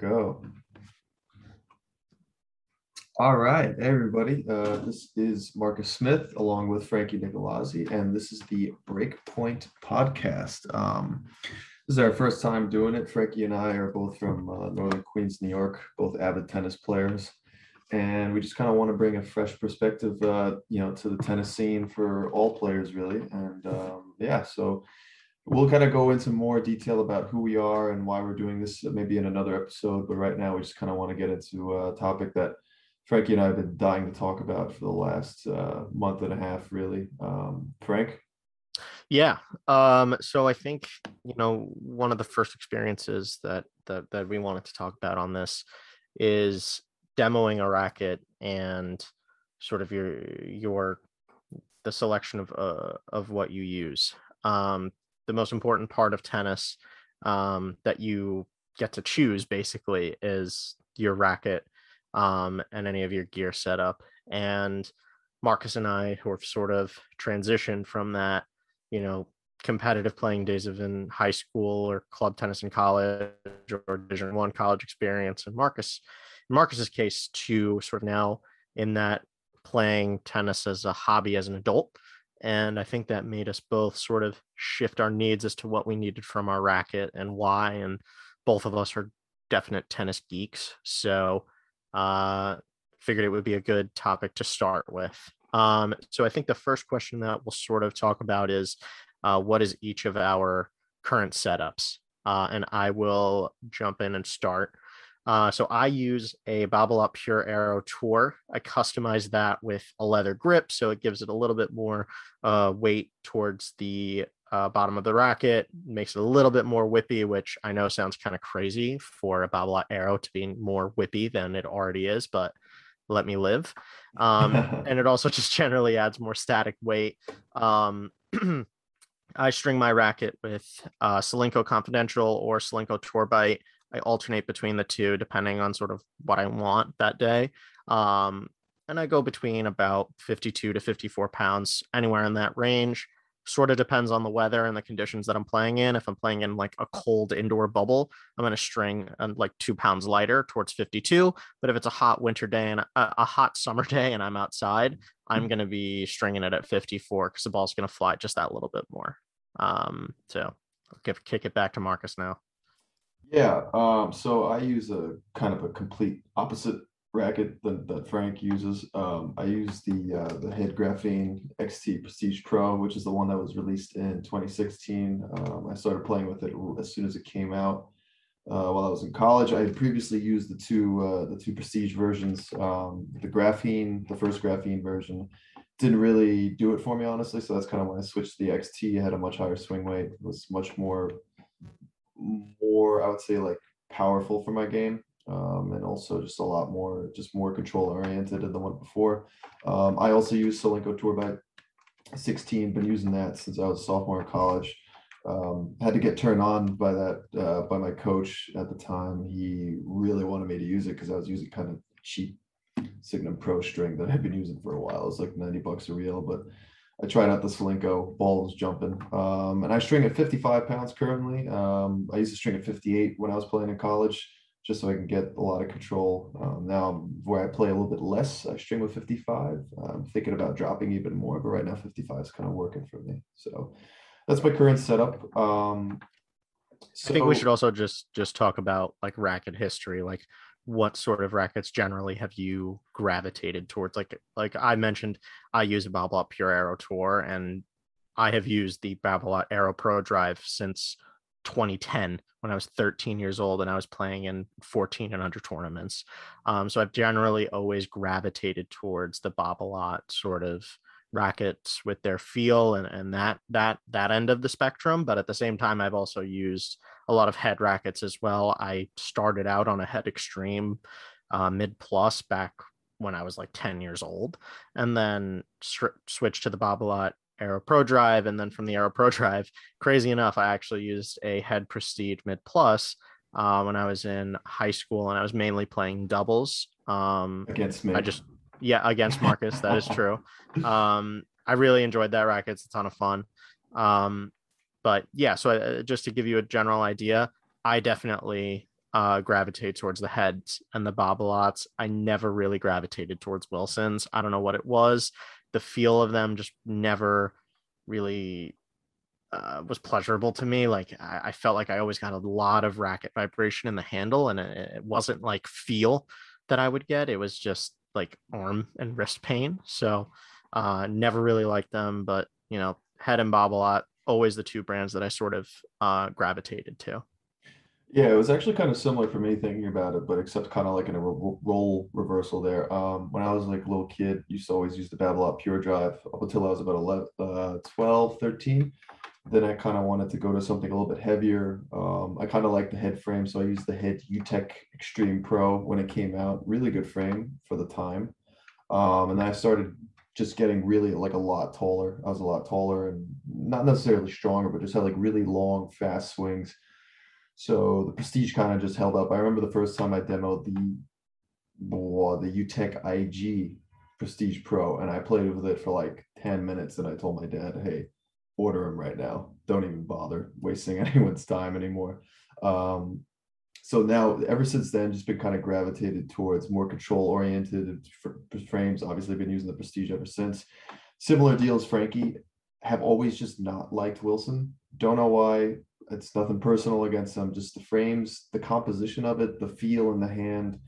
go. All right, hey everybody. Uh, this is Marcus Smith along with Frankie Nicolazzi, and this is the Breakpoint podcast. Um, this is our first time doing it. Frankie and I are both from uh, Northern Queens, New York, both avid tennis players, and we just kind of want to bring a fresh perspective, uh, you know, to the tennis scene for all players, really. And um, yeah, so we'll kind of go into more detail about who we are and why we're doing this maybe in another episode but right now we just kind of want to get into a topic that frankie and i have been dying to talk about for the last uh, month and a half really. Um, frank? Yeah um, so i think you know one of the first experiences that, that that we wanted to talk about on this is demoing a racket and sort of your your the selection of uh, of what you use. Um, the most important part of tennis um, that you get to choose basically is your racket um, and any of your gear setup. And Marcus and I, who have sort of transitioned from that, you know, competitive playing days of in high school or club tennis in college or Division One college experience, and Marcus, in Marcus's case, to sort of now in that playing tennis as a hobby as an adult and I think that made us both sort of shift our needs as to what we needed from our racket and why. And both of us are definite tennis geeks. So uh figured it would be a good topic to start with. Um, so I think the first question that we'll sort of talk about is uh, what is each of our current setups? Uh, and I will jump in and start. Uh, so I use a Babolat Pure Aero Tour. I customize that with a leather grip, so it gives it a little bit more uh, weight towards the uh, bottom of the racket, makes it a little bit more whippy, which I know sounds kind of crazy for a Babolat Aero to be more whippy than it already is, but let me live. Um, and it also just generally adds more static weight. Um, I string my racket with uh, Confidential or Solinco Tour Bite. I alternate between the two depending on sort of what I want that day. Um, and I go between about 52 to 54 pounds, anywhere in that range. Sort of depends on the weather and the conditions that I'm playing in. If I'm playing in like a cold indoor bubble, I'm going to string and uh, like two pounds lighter towards 52. But if it's a hot winter day and a, a hot summer day and I'm outside, I'm going to be stringing it at 54 because the ball's going to fly just that little bit more. Um, so I'll give kick it back to Marcus now. Yeah, um, so I use a kind of a complete opposite racket that, that Frank uses. Um, I use the uh, the Head Graphene XT Prestige Pro, which is the one that was released in 2016. Um, I started playing with it as soon as it came out uh, while I was in college. I had previously used the two uh, the two Prestige versions. Um, the Graphene, the first Graphene version, didn't really do it for me honestly. So that's kind of when I switched to the XT. It had a much higher swing weight, was much more more, I would say, like powerful for my game. Um, and also just a lot more, just more control oriented than the one before. Um, I also use Solinco Tour Bite 16, been using that since I was a sophomore in college. Um, had to get turned on by that uh, by my coach at the time. He really wanted me to use it because I was using kind of cheap Signum Pro string that I've been using for a while. It was like 90 bucks a reel, but I tried out the Solinco balls jumping. Um, and I string at 55 pounds currently. Um, I used to string at 58 when I was playing in college, just so I can get a lot of control. Um, now, where I play a little bit less, I string with 55. I'm thinking about dropping even more, but right now 55 is kind of working for me. So that's my current setup. Um, so, I think we should also just just talk about like racket history. Like what sort of rackets generally have you gravitated towards? Like like I mentioned, I use a Babolat Pure Aero Tour, and I have used the Babolat Aero Pro Drive since 2010 when I was 13 years old and I was playing in 14 and under tournaments. Um, so I've generally always gravitated towards the Babolat sort of rackets with their feel and, and that that that end of the spectrum. But at the same time, I've also used a lot of head rackets as well. I started out on a head extreme uh, mid plus back when I was like 10 years old, and then switched to the Babolat Aero Pro Drive. And then from the Aero Pro Drive, crazy enough, I actually used a head Prestige mid plus uh, when I was in high school, and I was mainly playing doubles. Um, against me. I just, yeah, against Marcus. that is true. Um, I really enjoyed that racket. It's a ton of fun. Um, but yeah, so uh, just to give you a general idea, I definitely uh, gravitate towards the heads and the Babolats. I never really gravitated towards Wilson's. I don't know what it was. The feel of them just never really uh, was pleasurable to me. Like I, I, felt like I always got a lot of racket vibration in the handle, and it, it, wasn't like feel that I would get. It was just like arm and wrist pain. So uh, never really liked them. But you know, head and Babolat always the two brands that I sort of uh, gravitated to. Yeah, it was actually kind of similar for me thinking about it, but except kind of like in a role reversal there. Um, when I was like a little kid, used to always use the Babolat Pure Drive up until I was about 11, uh, 12, 13. Then I kind of wanted to go to something a little bit heavier. Um, I kind of like the head frame, so I used the head YouTek Extreme Pro when it came out. Really good frame for the time. Um, and then I started just getting really like a lot taller. I was a lot taller and not necessarily stronger, but just had like really long, fast swings so the prestige kind of just held up. I remember the first time I demoed the oh, the YouTek IG Prestige Pro, and I played with it for like 10 minutes. And I told my dad, hey, order them right now. Don't even bother wasting anyone's time anymore. Um, so now, ever since then, just been kind of gravitated towards more control oriented frames. Obviously, been using the Prestige ever since. Similar deals, Frankie. Have always just not liked Wilson. Don't know why it's nothing personal against them. Just the frames, the composition of it, the feel in the hand,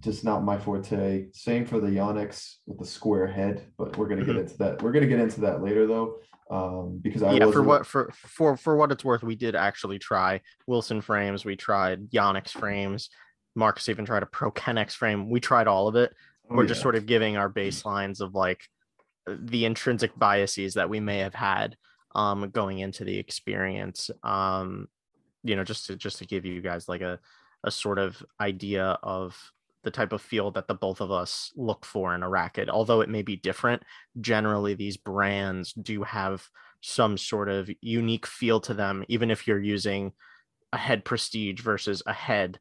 just not my forte. Same for the Yonex with the square head, but we're gonna mm-hmm. get into that. We're gonna get into that later though, um, because I yeah for what for for for what it's worth, we did actually try Wilson frames. We tried Yonex frames. Marcus even tried a Pro Kennex frame. We tried all of it. Oh, we're yeah. just sort of giving our baselines of like the intrinsic biases that we may have had um, going into the experience. Um, you know, just to just to give you guys like a a sort of idea of the type of feel that the both of us look for in a racket. Although it may be different, generally these brands do have some sort of unique feel to them, even if you're using a head prestige versus a head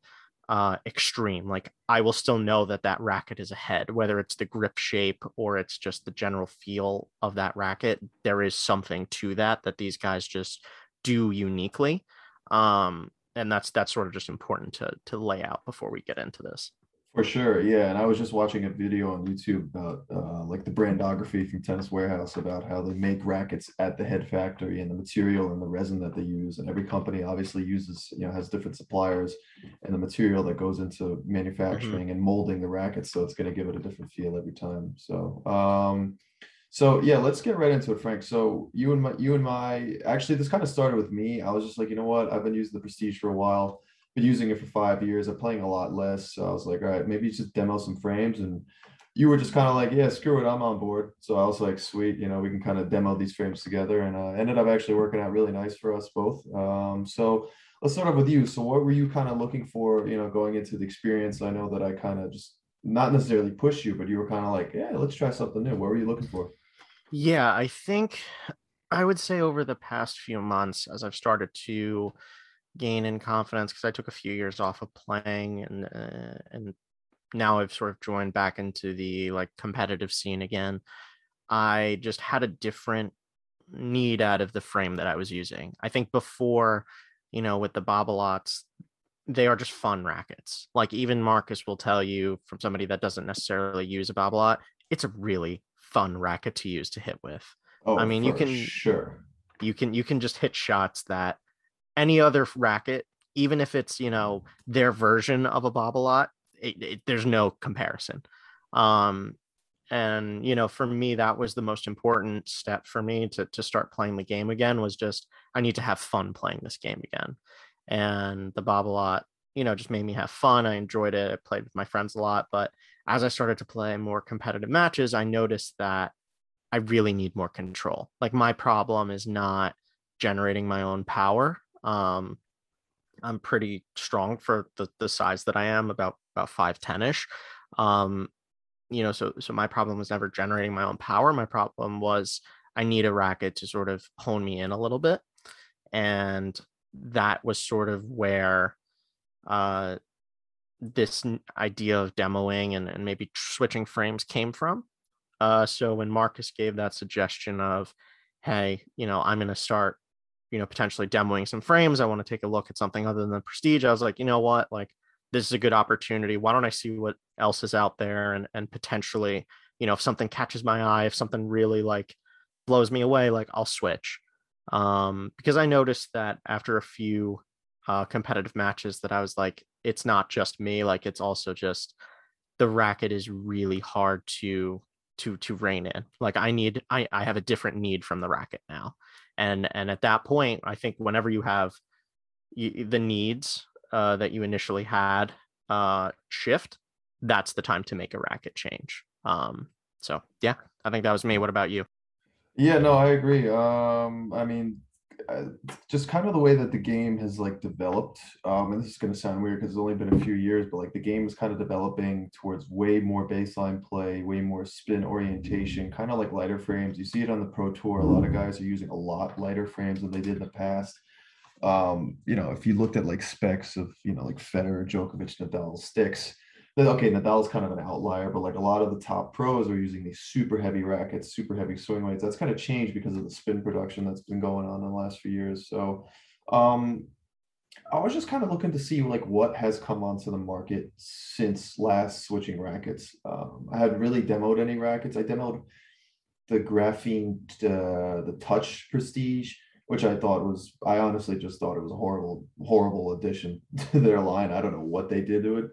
uh, extreme. Like I will still know that that racket is a head, whether it's the grip shape or it's just the general feel of that racket. There is something to that that these guys just do uniquely, um, and that's that's sort of just important to to lay out before we get into this. For sure, yeah. And I was just watching a video on YouTube about uh, like the brandography from Tennis Warehouse about how they make rackets at the head factory and the material and the resin that they use. And every company obviously uses, you know, has different suppliers and the material that goes into mm-hmm. manufacturing mm-hmm. and molding the rackets. So it's going to give it a different feel every time. So, um, so yeah, let's get right into it, Frank. So you and my, you and my, actually, this kind of started with me. I was just like, you know what? I've been using the Prestige for a while been using it for five years. I'm playing a lot less. So I was like, all right, maybe just demo some frames. And you were just kind of like, yeah, screw it, I'm on board. So I was like, sweet, you know, we can kind of demo these frames together. And uh, ended up actually working out really nice for us both. Um, so let's start off with you. So what were you kind of looking for, you know, going into the experience? I know that I kind of just not necessarily push you, but you were kind of like, yeah, let's try something new. What were you looking for? Yeah, I think I would say over the past few months, as I've started to gain in confidence because I took a few years off of playing and uh, and now I've sort of joined back into the like competitive scene again. I just had a different need out of the frame that I was using. I think before, you know, with the Babolats, they are just fun rackets. Like even Marcus will tell you from somebody that doesn't necessarily use a Babolat, it's a really fun racket to use to hit with. Oh, I mean, you can sure you can you can just hit shots that any other racket, even if it's you know their version of a it, it, there's no comparison. Um, and you know, for me, that was the most important step for me to to start playing the game again. Was just I need to have fun playing this game again, and the Babolat, you know, just made me have fun. I enjoyed it. I played with my friends a lot, but as I started to play more competitive matches, I noticed that I really need more control. Like my problem is not generating my own power um, I'm pretty strong for the, the size that I am, about about five ten ish. Um, you know, so so my problem was never generating my own power. My problem was I need a racket to sort of hone me in a little bit, and that was sort of where uh, this idea of demoing and, and maybe switching frames came from. Uh, so when Marcus gave that suggestion of, hey, you know, I'm going to start you know potentially demoing some frames i want to take a look at something other than prestige i was like you know what like this is a good opportunity. Why don't I see what else is out there and and potentially, you know, if something catches my eye, if something really like blows me away, like I'll switch. Um, because I noticed that after a few uh, competitive matches that I was like, it's not just me, like it's also just the racket is really hard to to to rein in. Like I need I I have a different need from the racket now. And and at that point, I think whenever you have you, the needs uh, that you initially had uh, shift, that's the time to make a racket change. Um, so yeah, I think that was me. What about you? Yeah, no, I agree. Um, I mean, uh, just kind of the way that the game has like developed. Um, and this is going to sound weird because it's only been a few years, but like the game is kind of developing towards way more baseline play, way more spin orientation, kind of like lighter frames. You see it on the Pro Tour. A lot of guys are using a lot lighter frames than they did in the past. Um, you know, if you looked at like specs of you know like Federer, Djokovic, Nadal sticks okay, Nadal's kind of an outlier, but like a lot of the top pros are using these super heavy rackets, super heavy swing weights. That's kind of changed because of the spin production that's been going on in the last few years. So um I was just kind of looking to see like what has come onto the market since last switching rackets. Um, I hadn't really demoed any rackets. I demoed the graphene, uh, the touch prestige, which I thought was, I honestly just thought it was a horrible, horrible addition to their line. I don't know what they did to it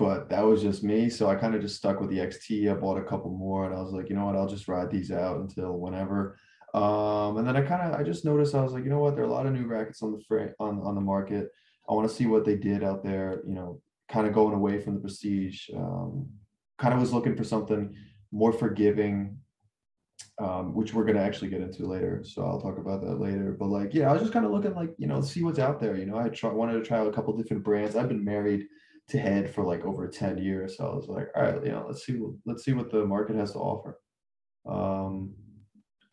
but that was just me. So I kind of just stuck with the XT. I bought a couple more and I was like, you know what, I'll just ride these out until whenever. Um, and then I kind of I just noticed I was like, you know what, there are a lot of new rackets on the frame on, on the market. I want to see what they did out there, you know, kind of going away from the prestige. Um, kind of was looking for something more forgiving, um, which we're gonna actually get into later. So I'll talk about that later. But like, yeah, I was just kind of looking like, you know, see what's out there. You know, I try, wanted to try a couple different brands. I've been married head for like over 10 years. So I was like, all right, you know, let's see let's see what the market has to offer. Um,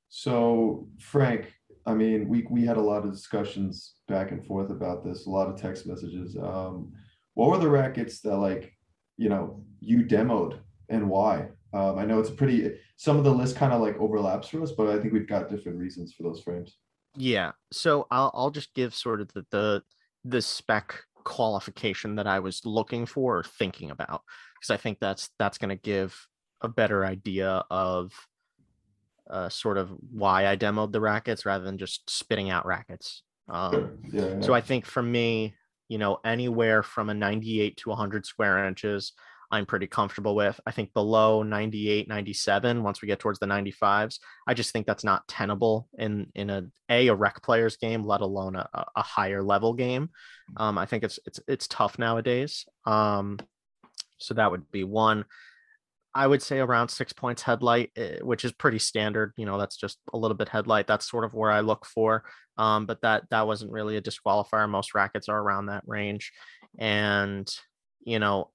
so Frank, I mean, we we had a lot of discussions back and forth about this, a lot of text messages. Um, what were the rackets that like, you know, you demoed and why? Um, I know it's pretty some of the list kind of like overlaps for us, but I think we've got different reasons for those frames. Yeah. So I'll I'll just give sort of the the, the spec qualification that I was looking for or thinking about because I think that's that's going to give a better idea of uh, sort of why I demoed the rackets rather than just spitting out rackets. Um, yeah, yeah. So I think for me, you know, anywhere from a 98 to 100 square inches, I'm pretty comfortable with. I think below 98, 97, once we get towards the 95s, I just think that's not tenable in in a a a rec player's game, let alone a, a higher level game. Um, I think it's it's it's tough nowadays. Um, so that would be one. I would say around six points headlight, eh, which is pretty standard. You know, that's just a little bit headlight. That's sort of where I look for. Um, but that that wasn't really a disqualifier. Most rackets are around that range, and you know,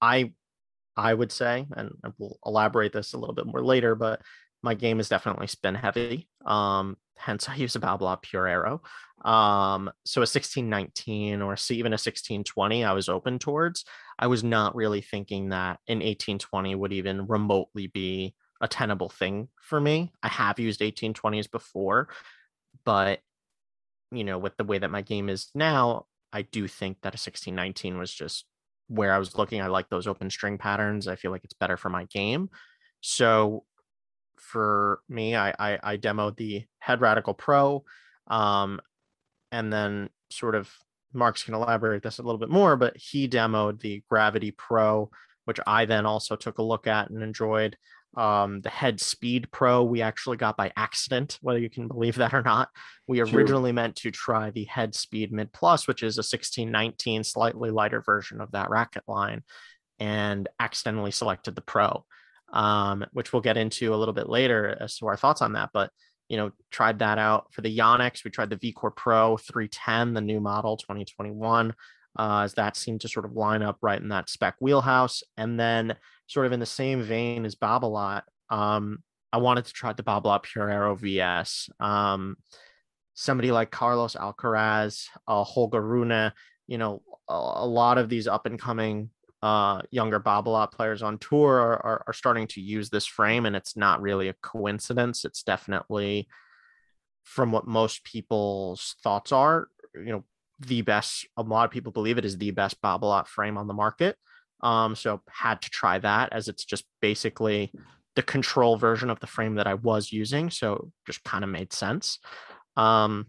I I would say, and we'll elaborate this a little bit more later, but my game is definitely spin heavy. Um, hence I use a Babolat Pure Aero. Um, so a 1619 or even a 1620 I was open towards. I was not really thinking that an 1820 would even remotely be a tenable thing for me. I have used 1820s before, but you know, with the way that my game is now, I do think that a 1619 was just where I was looking, I like those open string patterns. I feel like it's better for my game. So for me, I I, I demoed the Head Radical Pro, um, and then sort of Marks can elaborate this a little bit more, but he demoed the Gravity Pro, which I then also took a look at and enjoyed. Um, the Head Speed Pro we actually got by accident, whether you can believe that or not. We originally meant to try the Head Speed Mid Plus, which is a 1619, slightly lighter version of that racket line, and accidentally selected the Pro, um, which we'll get into a little bit later as to our thoughts on that. But you know, tried that out for the Yonex. We tried the VCore Pro 310, the new model 2021 uh, as that seemed to sort of line up right in that spec wheelhouse. And then, sort of in the same vein as Babolat, um, I wanted to try the Babolat Pure Aero VS. Um, somebody like Carlos Alcaraz, uh, Holger Rune, you know, a, a, lot of these up and coming uh, younger Babolat players on tour are, are, are starting to use this frame, and it's not really a coincidence. It's definitely from what most people's thoughts are, you know, the best. A lot of people believe it is the best Babolat frame on the market. Um, so had to try that as it's just basically the control version of the frame that I was using. So just kind of made sense. Um,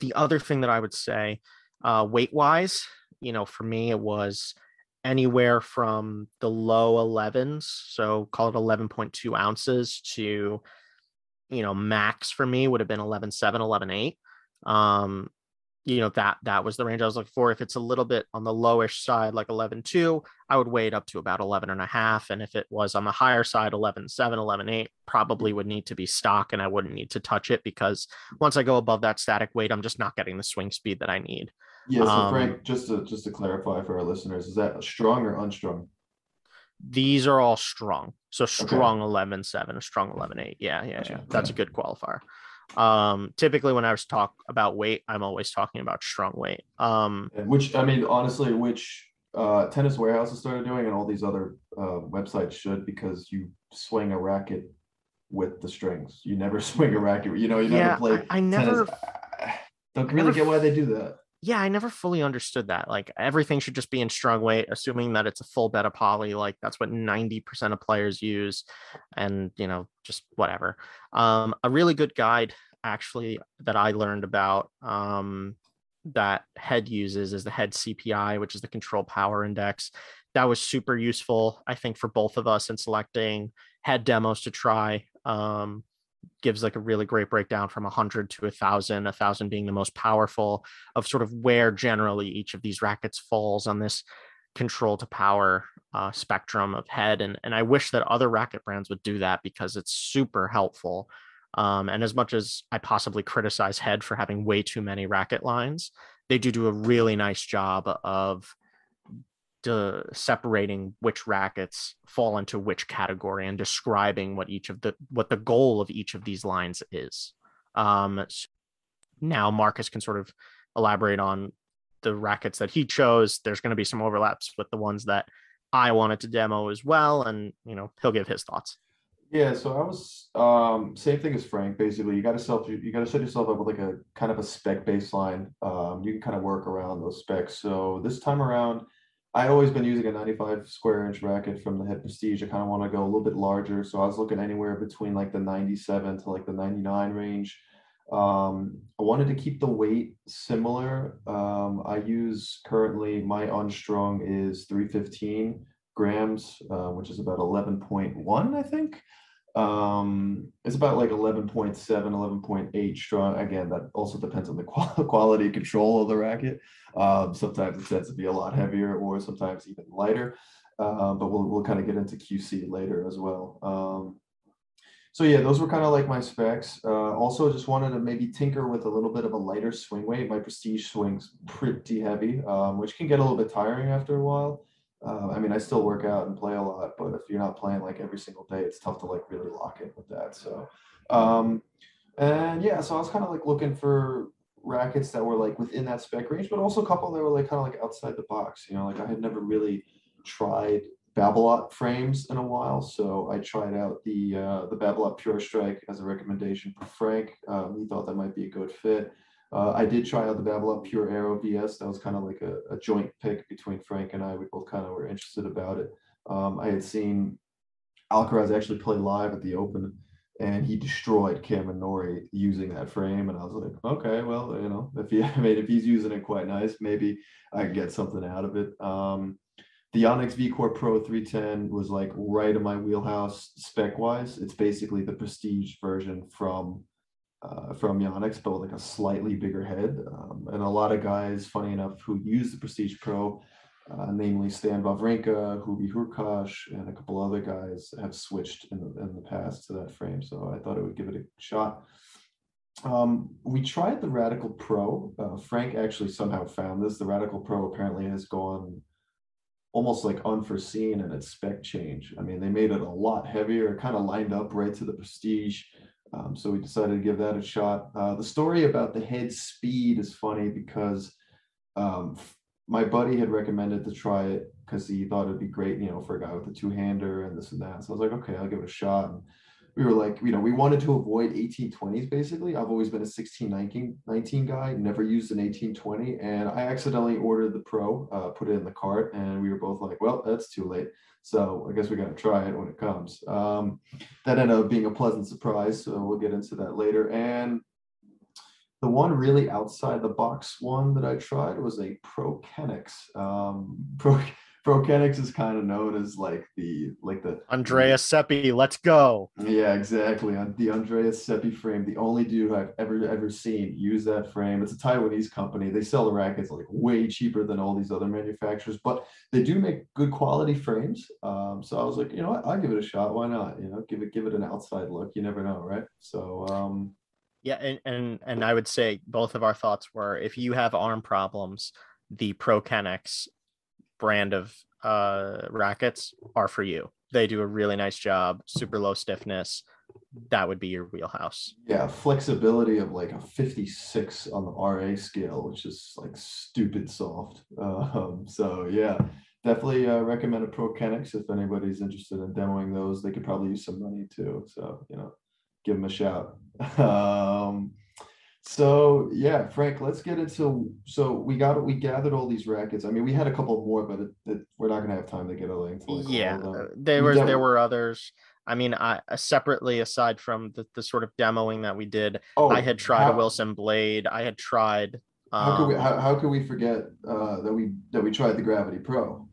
the other thing that I would say, uh, weight wise, you know, for me, it was anywhere from the low 11s, so call it 11.2 ounces, to, you know, max for me would have been 11.7, 11.8. Um, you know that that was the range i was looking for. If it's a little bit on the lowish side like 11.2 i would wait up to about 11 and a half and if it was on the higher side 11.7 11.8 probably would need to be stock and i wouldn't need to touch it because once i go above that static weight i'm just not getting the swing speed that i need. Yeah so um, frank just to just to clarify for our listeners is that strung or unstrung? These are all strung. So strung okay. 11.7 a strung 11.8 yeah yeah, yeah. that's a good qualifier um typically when i was talk about weight i'm always talking about strung weight. Um which i mean honestly which uh tennis warehouse has started doing and all these other uh websites should because you swing a racket with the strings. You never swing a racket you know you yeah, never play i, I never don't really never, get why they do that yeah, I never fully understood that. Like everything should just be in strung weight, assuming that it's a full beta poly. Like that's what 90% of players use. And, you know, just whatever. Um, a really good guide actually that I learned about um, that head uses is the head CPI, which is the control power index. That was super useful, I think, for both of us in selecting head demos to try. Um, gives like a really great breakdown from 100 to 1000 1000 being the most powerful of sort of where generally each of these rackets falls on this control to power uh, spectrum of head. And and i wish that other racket brands would do that because it's super helpful um, and as much as i possibly criticize head for having way too many racket lines they do do a really nice job of to separating which rackets fall into which category and describing what each of the what the goal of each of these lines is. Um, so now Marcus can sort of elaborate on the rackets that he chose. There's going to be some overlaps with the ones that I wanted to demo as well, and you know he'll give his thoughts. Yeah, so I was um, same thing as Frank. Basically, you got to self you got to set yourself up with like a kind of a spec baseline. Um, you can kind of work around those specs. So this time around, I always been using a 95 square inch racket from the Head Prestige. I kind of want to go a little bit larger, so I was looking anywhere between like the 97 to like the 99 range. Um, I wanted to keep the weight similar. Um, I use currently my unstrung is 315 grams, uh, which is about 11.1, I think um it's about like 11.7 11.8 strung. Again that also depends on the quality control of the racket. Um sometimes it tends to be a lot heavier or sometimes even lighter. Um but we'll, we'll kind of get into qc later as well. Um so yeah those were kind of like my specs. Uh also just wanted to maybe tinker with a little bit of a lighter swing weight. My prestige swings pretty heavy um which can get a little bit tiring after a while uh, I mean, I still work out and play a lot, but if you're not playing like every single day, it's tough to like really lock in with that. So, um, and yeah, so I was kind of like looking for rackets that were like within that spec range, but also a couple that were like kind of like outside the box. You know, like I had never really tried Babolat frames in a while, so I tried out the uh, the Babolat Pure Strike as a recommendation for Frank. Um, he thought that might be a good fit. Uh, I did try out the Babolat Pure Aero VS. That was kind of like a, a, joint pick between Frank and I. We both kind of were interested about it. Um, I had seen Alcaraz actually play live at the Open, and he destroyed Cameron Norrie using that frame. And I was like, okay, well, you know, if he, I mean, if he's using it quite nice, maybe I can get something out of it. Um, the Yonex VCore Pro 310 was like right in my wheelhouse spec wise. It's basically the prestige version from uh, from Yonex, but with like a slightly bigger head. Um, and a lot of guys, funny enough, who use the Prestige Pro, uh, namely Stan Wawrinka, Hubi Hurkacz, and a couple other guys have switched in the, in the past to that frame. So I thought it would give it a shot. Um, we tried the Radical Pro. Uh, Frank actually somehow found this. The Radical Pro apparently has gone almost like unforeseen in its spec change. I mean, they made it a lot heavier, kind of lined up right to the Prestige. Um, so we decided to give that a shot. Uh, the story about the head speed is funny because um, my buddy had recommended to try it because he thought it'd be great, you know, for a guy with a two hander and this and that. So I was like, okay, I'll give it a shot. And we were like, you know, we wanted to avoid 1820s basically. I've always been a 16 19, 19 guy, never used an 1820. And I accidentally ordered the Pro, uh, put it in the cart, and we were both like, well, that's too late. So I guess we got to try it when it comes. Um, that ended up being a pleasant surprise. So we'll get into that later. And the one really outside the box one that I tried was a Pro Kennex. Um, Pro ProKennex is kind of known as like the like the Andrea Seppi, let's go. Yeah, exactly. The Andrea Seppi frame, the only dude I've ever ever seen use that frame. It's a Taiwanese company. They sell the rackets like way cheaper than all these other manufacturers, but they do make good quality frames. Um, so I was like, you know what, I'll give it a shot. Why not? You know, give it give it an outside look. You never know, right? So um yeah, and and and I would say both of our thoughts were if you have arm problems, the ProKennex brand of uh, rackets are for you. They do a really nice job, super low stiffness. That would be your wheelhouse. Yeah, flexibility of like a 56 on the RA scale, which is like stupid soft. Um, so yeah, definitely uh, recommend a Pro ProKennex if anybody's interested in demoing those. They could probably use some money too. So you know, give them a shout. Um, so yeah, Frank, let's get into. So we got we gathered all these rackets. I mean, we had a couple more, but it, it, we're not gonna have time to get a link. Like yeah, uh, there was there were others. I mean, I uh, separately aside from the, the sort of demoing that we did, oh, I had tried how, a Wilson blade. I had tried. Um, how could we how, how could we forget uh, that we that we tried the Gravity Pro?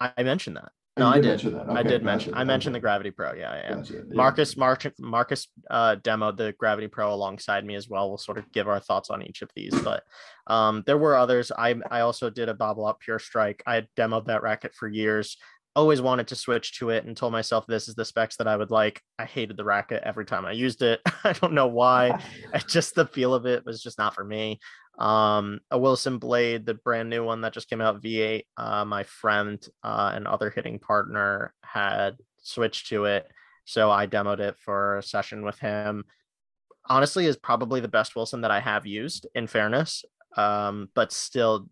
I mentioned that. No, I did. Okay, I did mention. I mentioned okay. the Gravity Pro. Yeah, yeah. Gotcha. yeah. Marcus, Marcus, Marcus uh, demoed the Gravity Pro alongside me as well. We'll sort of give our thoughts on each of these, but um, there were others. I I also did a Babolat Pure Strike. I had demoed that racket for years. Always wanted to switch to it and told myself this is the specs that I would like. I hated the racket every time I used it. I don't know why. just the feel of it was just not for me um a wilson blade the brand new one that just came out v8 uh my friend uh and other hitting partner had switched to it so i demoed it for a session with him honestly is probably the best wilson that i have used in fairness um but still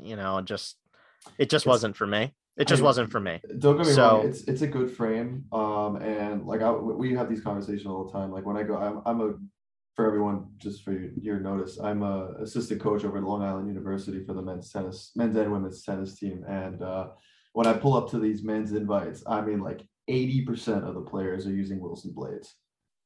you know just it just it's, wasn't for me it just I, wasn't for me. Don't get me so, wrong; it's it's a good frame. Um, and like I, we have these conversations all the time. Like when I go, I'm I'm a for everyone, just for your notice, I'm a assistant coach over at Long Island University for the men's tennis, men's and women's tennis team. And uh, when I pull up to these men's invites, I mean, like 80% of the players are using Wilson blades.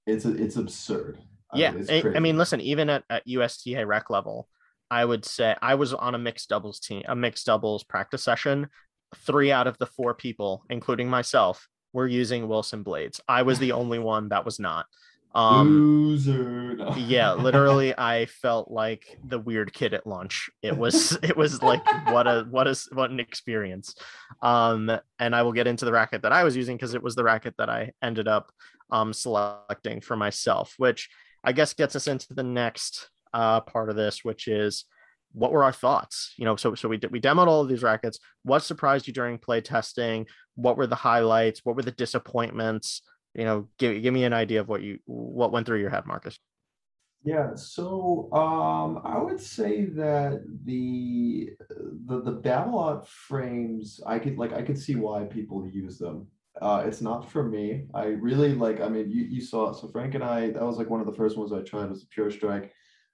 It's a, it's absurd. Yeah, I mean, I mean, listen, even at, at USTA rec level, I would say I was on a mixed doubles team, a mixed doubles practice session. Three out of the four people, including myself, were using Wilson blades. I was the only one that was not. Um, Loser. No. yeah, literally, I felt like the weird kid at lunch. It was, it was like what a what a what an experience. Um, and I will get into the racket that I was using because it was the racket that I ended up um selecting for myself, which I guess gets us into the next uh part of this, which is what were our thoughts you know so so we did we demoed all of these rackets what surprised you during play testing what were the highlights what were the disappointments you know give, give me an idea of what you what went through your head marcus yeah so um i would say that the the the Babolat frames i could like i could see why people use them uh it's not for me i really like i mean you, you saw so frank and i that was like one of the first ones i tried was a pure strike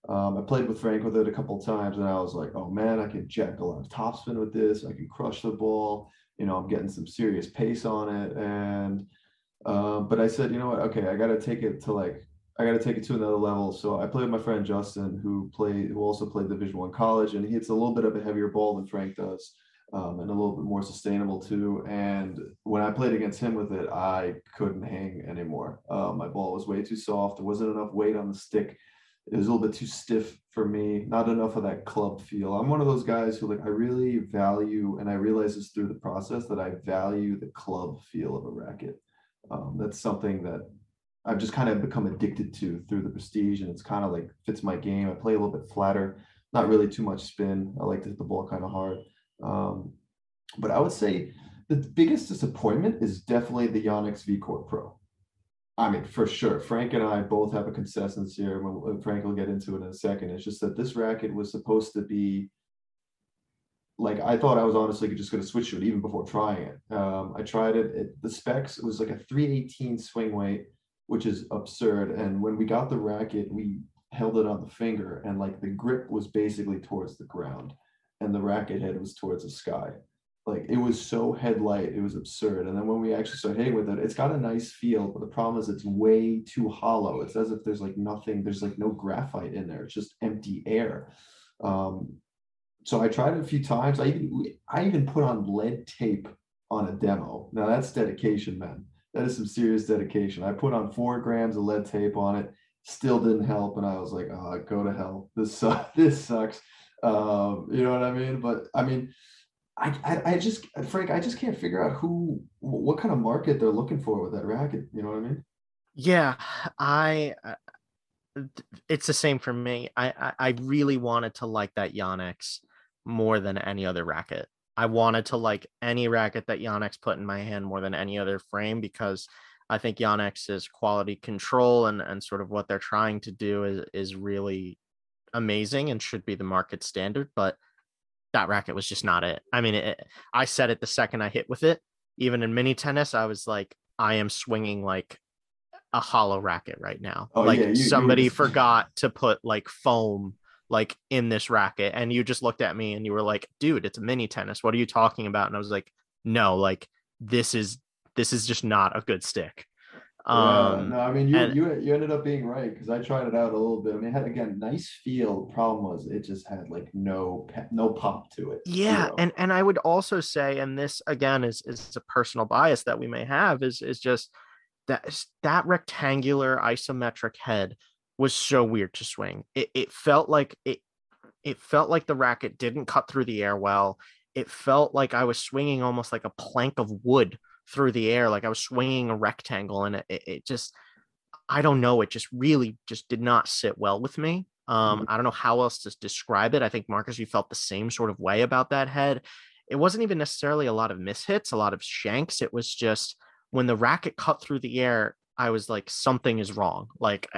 um, I played with Frank with it a couple times, and I was like, "Oh man, I can jack a lot of topspin with this. I can crush the ball. You know, I'm getting some serious pace on it." And um, but I said, you know what? Okay, I got to take it to like I got to take it to another level. So I played with my friend Justin, who played, who also played Division One college, and he hits a little bit of a heavier ball than Frank does, um, and a little bit more sustainable too. And when I played against him with it, I couldn't hang anymore. Uh, my ball was way too soft. There wasn't enough weight on the stick. It was a little bit too stiff for me. Not enough of that club feel. I'm one of those guys who like I really value, and I realize this through the process that I value the club feel of a racket um, that's something that I've just kind of become addicted to through the prestige, and it's kind of like fits my game. I play a little bit flatter, not really too much spin. I like to hit the ball kind of hard. Um, but I would say the biggest disappointment is definitely the Yonex VCore Pro. I mean, for sure. Frank and I both have a consensus here. Frank will get into it in a second. It's just that this racket was supposed to be like I thought I was honestly just going to switch to it even before trying it. Um, I tried it. The specs it was like a 318 swing weight, which is absurd. And when we got the racket, we held it on the finger, and like the grip was basically towards the ground, and the racket head was towards the sky. Like it was so headlight, it was absurd. And then when we actually started hitting with it, it's got a nice feel, but the problem is it's way too hollow. It's as if there's like nothing, there's like no graphite in there. It's just empty air. Um, so I tried it a few times. I even I even put on lead tape on a demo. Now that's dedication, man. That is some serious dedication. I put on four grams of lead tape on it, still didn't help, and I was like, "Oh, go to hell! This sucks. This sucks." Um, you know what I mean? But I mean, I, I, I just Frank, I just can't figure out who, what kind of market they're looking for with that racket. You know what I mean? Yeah, I. Uh, it's the same for me. I, I I really wanted to like that Yonex more than any other racket. I wanted to like any racket that Yonex put in my hand more than any other frame because I think Yonex's quality control and and sort of what they're trying to do is is really amazing and should be the market standard. But that racket was just not it. I mean, it, I said it the second I hit with it. Even in mini tennis, I was like, I am swinging like a hollow racket right now. Oh, like yeah, you, somebody you forgot to put like foam like in this racket and you just looked at me and you were like dude it's a mini tennis. What are you talking about? And i was like no like this is this is just not a good stick. Um no i mean you and, you, you ended up being right because i tried it out a little bit. I mean it had again nice feel. Problem was it just had like no no pop to it yeah and and i would also say and this again is is a personal bias that we may have is is just that that rectangular isometric head was so weird to swing. It it felt like it it felt like the racket didn't cut through the air well. It felt like I was swinging almost like a plank of wood through the air, like I was swinging a rectangle, and it, it just I don't know. It just really just did not sit well with me. Um, mm-hmm. I don't know how else to describe it. I think Marcus, you felt the same sort of way about that head. It wasn't even necessarily a lot of mishits, a lot of shanks. It was just when the racket cut through the air, I was like, something is wrong. Like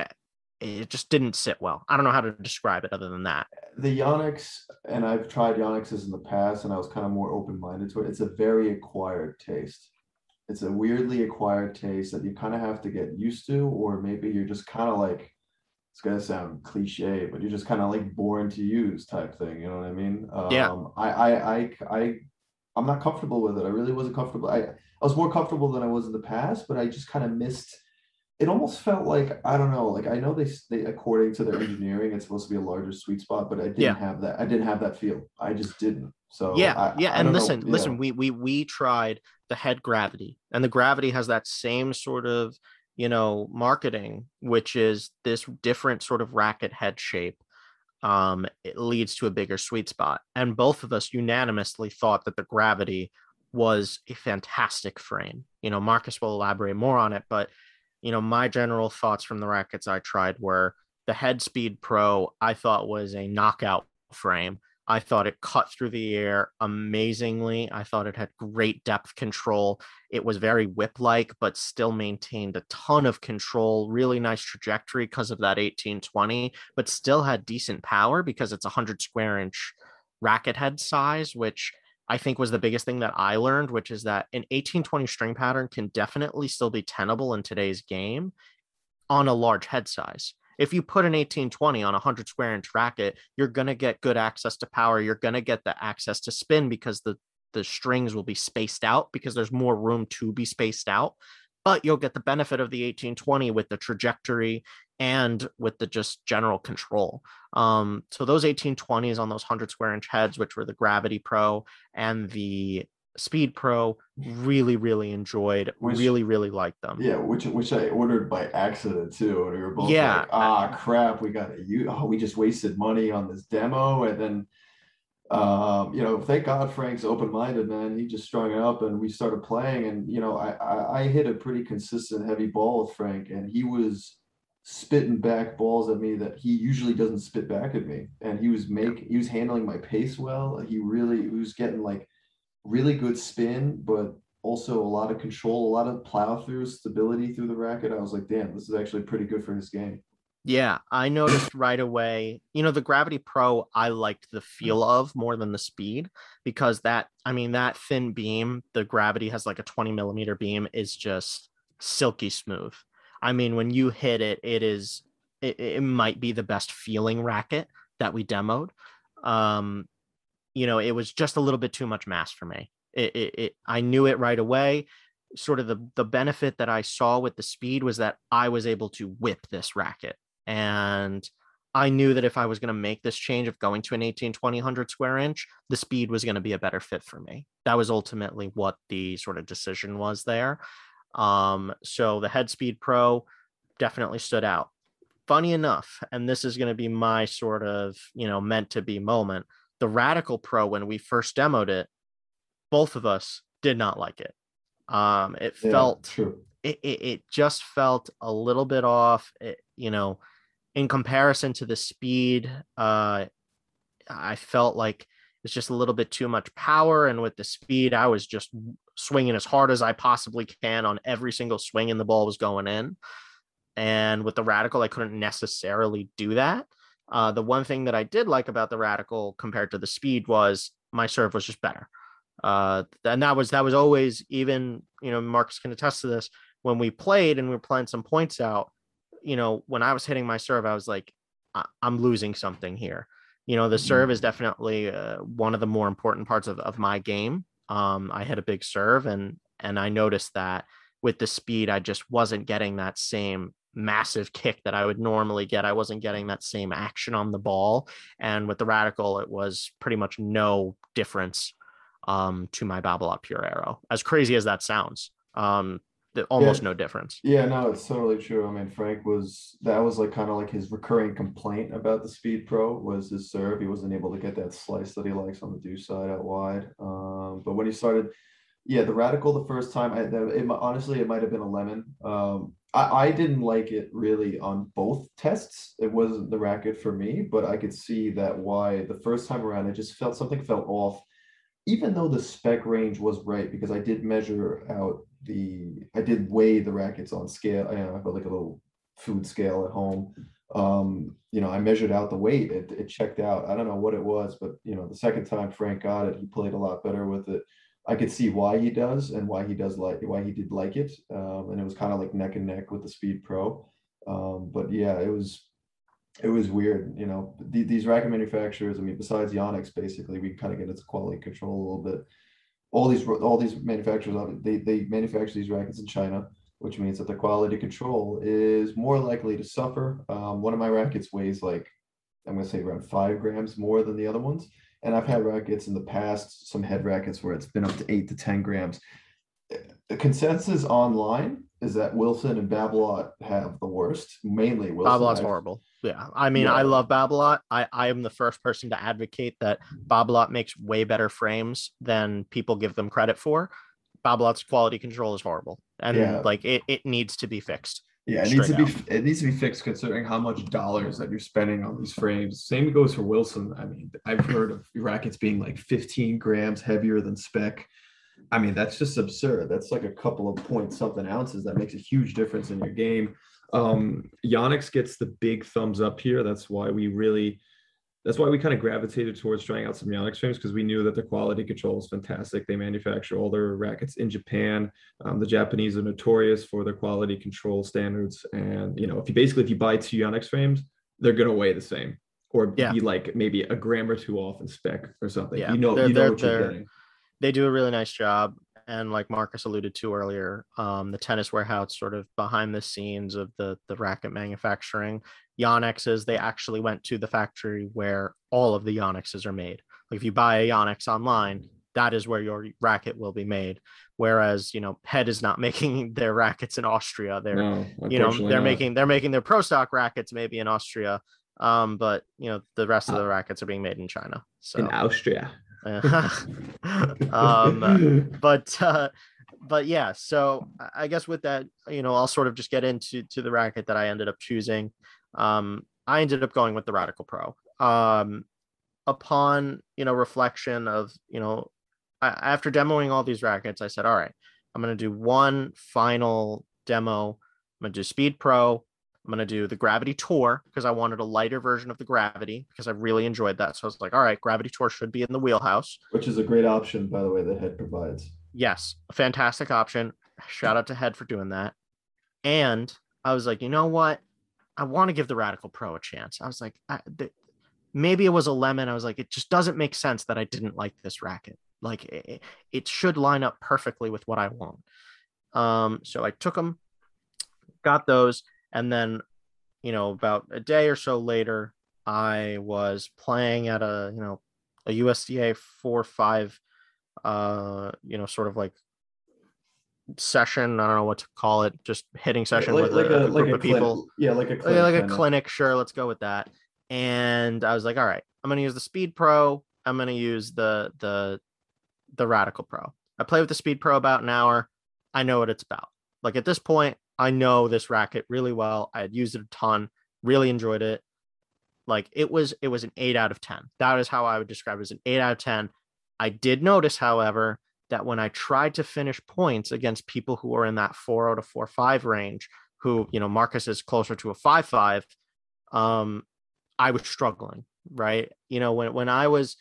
it just didn't sit well. I don't know how to describe it other than that. The Yonex, and I've tried Yonexes in the past, and I was kind of more open minded to it. It's a very acquired taste. It's a weirdly acquired taste that you kind of have to get used to, or maybe you're just kind of like, it's gonna sound cliche, but you're just kind of like born to use type thing. You know what I mean? Um, yeah. I, I, I, I, I'm not comfortable with it. I really wasn't comfortable. I, I was more comfortable than I was in the past, but I just kind of missed it almost felt like I don't know, like I know they they according to their engineering, it's supposed to be a larger sweet spot, but I didn't yeah. have that. I didn't have that feel. I just didn't. So yeah, I, yeah. I and listen, know. listen, we we we tried the head gravity, and the gravity has that same sort of you know marketing, which is this different sort of racket head shape. Um, it leads to a bigger sweet spot, and both of us unanimously thought that the gravity was a fantastic frame. You know, Marcus will elaborate more on it, but you know, my general thoughts from the rackets I tried were the Head Speed Pro, I thought was a knockout frame. I thought it cut through the air amazingly. I thought it had great depth control. It was very whip like, but still maintained a ton of control, really nice trajectory because of that 1820, but still had decent power because it's a 100 square inch racket head size, which I think was the biggest thing that I learned, which is that an 1820 string pattern can definitely still be tenable in today's game on a large head size. If you put an 1820 on a 100 square inch racket, you're going to get good access to power. You're going to get the access to spin because the the strings will be spaced out because there's more room to be spaced out but you'll get the benefit of the 1820 with the trajectory and with the just general control. Um, so those 1820s on those 100 square inch heads, which were the Gravity Pro and the Speed Pro, really, really enjoyed. Which, really, really liked them. Yeah, which which I ordered by accident too. And we were both yeah. like, ah, crap, we got you. oh, we just wasted money on this demo, and then um, you know, thank God Frank's open-minded, man. He just strung it up and we started playing. And, you know, I, I, I hit a pretty consistent heavy ball with Frank and he was spitting back balls at me that he usually doesn't spit back at me. And he was making, he was handling my pace well. He really, he was getting like really good spin, but also a lot of control, a lot of plow through stability through the racket. I was like, damn, this is actually pretty good for his game. Yeah, I noticed right away. You know, the Gravity Pro, I liked the feel mm. of more than the speed because that, I mean, that thin beam, the Gravity has like a 20 millimeter beam, is just silky smooth. I mean, when you hit it, it is it, it might be the best feeling racket that we demoed. Um, you know, it was just a little bit too much mass for me. It, it, it I knew it right away. Sort of the the benefit that I saw with the speed was that I was able to whip this racket, and I knew that if I was going to make this change of going to an 18, 20, 100 square inch, the speed was going to be a better fit for me. That was ultimately what the sort of decision was there. Um, so the Head Speed Pro definitely stood out. Funny enough, and this is going to be my sort of, you know, meant to be moment. The Radical Pro, when we first demoed it, both of us did not like it. Um, it Yeah, felt true. it, it, it just felt a little bit off. It, you know, in comparison to the speed, uh, I felt like it's just a little bit too much power. And with the speed, I was just swinging as hard as I possibly can on every single swing, and the ball was going in. And with the radical, I couldn't necessarily do that. Uh, the one thing that I did like about the radical compared to the speed was my serve was just better. Uh, and that was that was always even you know Marcus can attest to this when we played and we were playing some points out. You know when I was hitting my serve, I was like, I- I'm losing something here. You know the serve is definitely uh, one of the more important parts of, of my game. Um, I hit a big serve and and I noticed that with the speed, I just wasn't getting that same massive kick that I would normally get. I wasn't getting that same action on the ball. And with the radical, it was pretty much no difference um, to my Babolat Pure Aero. As crazy as that sounds, um, almost Yeah. no difference. Yeah, no, it's totally true. I mean, Frank was that was like kind of like his recurring complaint about the Speed Pro was his serve. He wasn't able to get that slice that he likes on the deuce side out wide. Um, but when he started, yeah, the radical the first time, I it, honestly it might have been a lemon. Um, I, I didn't like it really on both tests. It wasn't the racket for me, but I could see that why the first time around it just felt something felt off even though the spec range was right, because I did measure out the, I did weigh the rackets on scale. Know, I have like a little food scale at home. Um, you know, I measured out the weight. It, it checked out. I don't know what it was, but you know, the second time Frank got it, he played a lot better with it. I could see why he does and why he does like why he did like it. Um, and it was kind of like neck and neck with the Speed Pro. Um, but yeah, it was it was weird, you know. The, these racket manufacturers, I mean, besides Yonex, basically, we kind of get into quality control a little bit. All these all these manufacturers, obvi- they they manufacture these rackets in China, which means that the quality control is more likely to suffer. Um, one of my rackets weighs like I'm gonna say around five grams more than the other ones, and I've had rackets in the past, some head rackets where it's been up to eight to ten grams. The consensus online is that Wilson and Babolat have the worst, mainly Wilson. Babolat's horrible. Yeah. I mean, I love Babolat. I, I am the first person to advocate that Babolat makes way better frames than people give them credit for. Babolat's quality control is horrible. And Yeah. like it, it needs to be fixed. Yeah, it needs to straight be it needs to be fixed considering how much dollars that you're spending on these frames. Same goes for Wilson. I mean, I've heard of rackets being like 15 grams heavier than spec. I mean, that's just absurd. That's like a couple of point something ounces. That makes a huge difference in your game. Um, Yonex gets the big thumbs up here. That's why we really that's why we kind of gravitated towards trying out some Yonex frames because we knew that the quality control is fantastic. They manufacture all their rackets in Japan. Um, the Japanese are notorious for their quality control standards, and you know, if you basically if you buy two Yonex frames, they're gonna weigh the same, or Yeah. be like maybe a gram or two off in spec or something. Yeah, you know, they're- you know what you're getting. they do a really nice job and like marcus alluded to earlier um, the tennis warehouse sort of behind the scenes of the the racket manufacturing. Yonexes, they actually went to the factory where all of the Yonexes are made. Like if you buy a Yonex online that is where your racket will be made. Whereas you know head is not making their rackets in austria. They're No, you know they're not. making they're making their pro stock rackets maybe in austria um, but you know the rest of Uh, the rackets are being made in china so. In Austria. um, but uh, but yeah so I- guess with that you know i'll sort of just get into to the racket that i ended up choosing. Um i ended up going with the radical pro. Um upon you know reflection of you know I, after demoing all these rackets i said all right i'm to do one final demo. I'm to do speed pro i'm going to do the gravity tour because i wanted a lighter version of the gravity because i really enjoyed that so i was like all right gravity tour should be in the wheelhouse Which is a great option, by the way, that Head provides. Yes, a fantastic option. Shout out to Head for doing that. And I was like, you know what? I want to give the Radical Pro a chance. I was like, I, the, maybe it was a lemon. I was like, it just doesn't make sense that I didn't like this racket. Like it, it should line up perfectly with what I want. Um, so I took them, got those, and then, you know, about a day or so later, I was playing at a, you know, a USTA four five, uh, you know, sort of like session. I don't know what to call it, just hitting session like, with like a, a, a group like a of people. Yeah, like a clinic like a clinic. Sure, let's go with that. And I was like, all right, I'm gonna use the Speed Pro. I'm gonna use the the the Radical Pro. I play with the Speed Pro about an hour. I know what it's about. Like at this point, I know this racket really well. I had used it a ton, really enjoyed it. Like it was it was an eight out of ten. That is how I would describe it as an eight out of ten. I did notice, however, that when I tried to finish points against people who are in that 4 to 4 5 range, who, you know, Marcus is closer to a 5 5, um, I was struggling, right? You know, when, when I was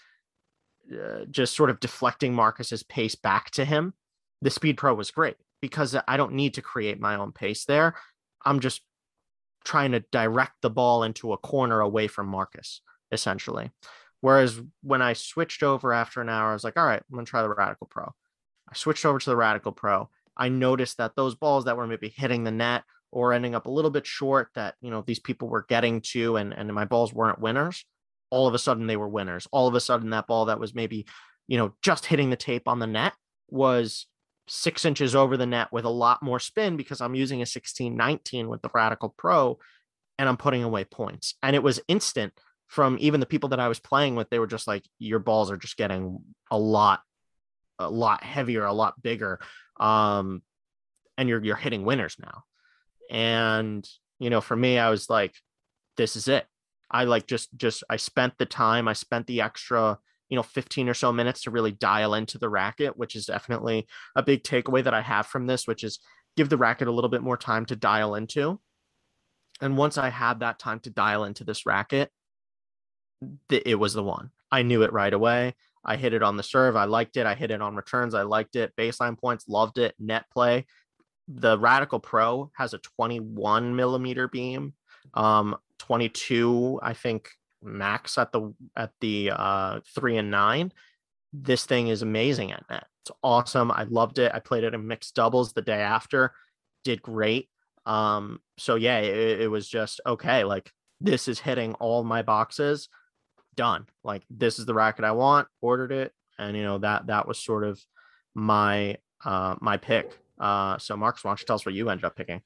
uh, just sort of deflecting Marcus's pace back to him, the Speed Pro was great because I don't need to create my own pace there. I'm just trying to direct the ball into a corner away from Marcus, essentially. Whereas when I switched over after an hour, I was like, all right, I'm going to try the Radical Pro. I switched over to the Radical Pro. I noticed that those balls that were maybe hitting the net or ending up a little bit short that, you know, these people were getting to and, and my balls weren't winners, all of a sudden they were winners. All of a sudden that ball that was maybe, you know, just hitting the tape on the net was six inches over the net with a lot more spin because I'm using a 16 19 with the Radical Pro and I'm putting away points. And it was instant from even the people that I was playing with, they were just like, your balls are just getting a lot, a lot heavier, a lot bigger. Um, and you're you're hitting winners now. And you know, for me, I was like, this is it. I like just just I spent the time, I spent the extra, you know, 15 or so minutes to really dial into the racket, which is definitely a big takeaway that I have from this, which is give the racket a little bit more time to dial into. And once I had that time to dial into this racket, it was the one. I knew it right away. I hit it on the serve. I liked it. I hit it on returns. I liked it. Baseline points, loved it. Net play. The Radical Pro has a 21 millimeter beam, um, 22, I think, max at the at the uh, three and nine. This thing is amazing at net. It's awesome. I loved it. I played it in mixed doubles the day after. Did great. Um, so yeah, it, it was just okay. Like this is hitting all my boxes done. Like this is the racket I want, ordered it, and you know that that was sort of my uh my pick. Uh so Marcus, why don't you tell us what you ended up picking?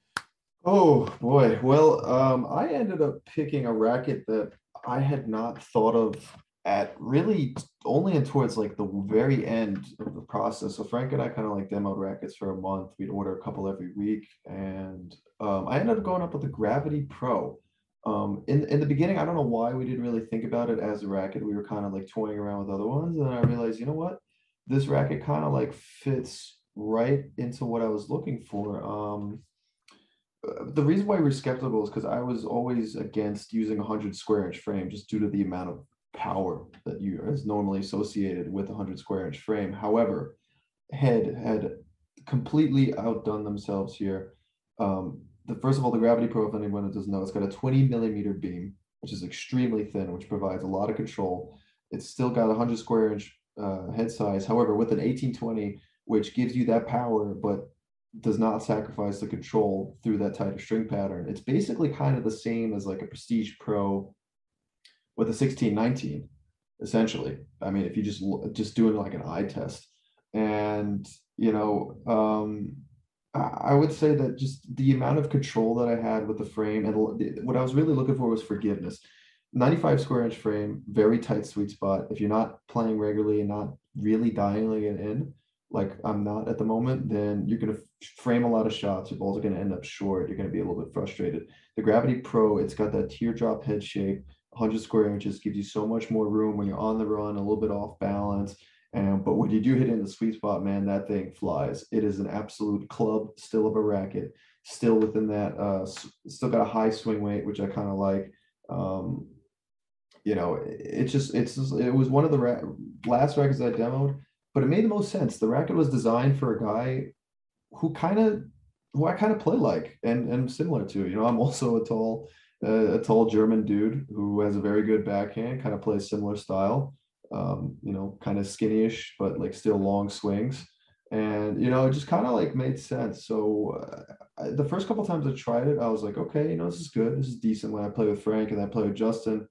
Oh boy. Well, um, I ended up picking a racket that I had not thought of at really only in towards like the very end of the process. So Frank and I kind of like demoed rackets for a month. We'd order a couple every week, and um, I ended up going up with the Gravity Pro. Um, in in the beginning, I don't know why we didn't really think about it as a racket. We were kind of like toying around with other ones, and I realized, you know what, this racket kind of like fits right into what I was looking for. Um, the reason why we are skeptical is because I was always against using a hundred square inch frame just due to the amount of power that you is normally associated with a hundred square inch frame. However, Head had completely outdone themselves here. Um, the first of all, the Gravity Pro, if anyone doesn't know, it's got a 20 millimeter beam, which is extremely thin, which provides a lot of control. It's still got a 100 square inch uh, head size. However, with an 1820, which gives you that power, but does not sacrifice the control through that tighter string pattern. It's basically kind of the same as like a Prestige Pro with a 1619, essentially. I mean, if you just just doing like an eye test, and you know, um, I would say that just the amount of control that I had with the frame and what I was really looking for was forgiveness. 95 square inch frame, very tight sweet spot. If you're not playing regularly and not really dialing it in, like I'm not at the moment, then you're going to frame a lot of shots. Your balls are going to end up short. You're going to be a little bit frustrated. The Gravity Pro, it's got that teardrop head shape. 100 square inches gives you so much more room when you're on the run, a little bit off balance. And but when you do hit in the sweet spot, man, that thing flies. It is an absolute club, still of a racket, still within that. Uh, still got a high swing weight, which I kind of like. Um, you know, it's just it's just, it was one of the ra- last rackets I demoed, but it made the most sense. The racket was designed for a guy who kind of who I kind of play like and and similar to. You know, I'm also a tall uh, a tall German dude who has a very good backhand, kind of plays similar style. Um, you know, kind of skinnyish, but like still long swings. And you know, it just kind of like made sense. So uh, I, the first couple times I tried it, I was like, okay, you know, this is good. This is decent. When I play with Frank and I play with Justin,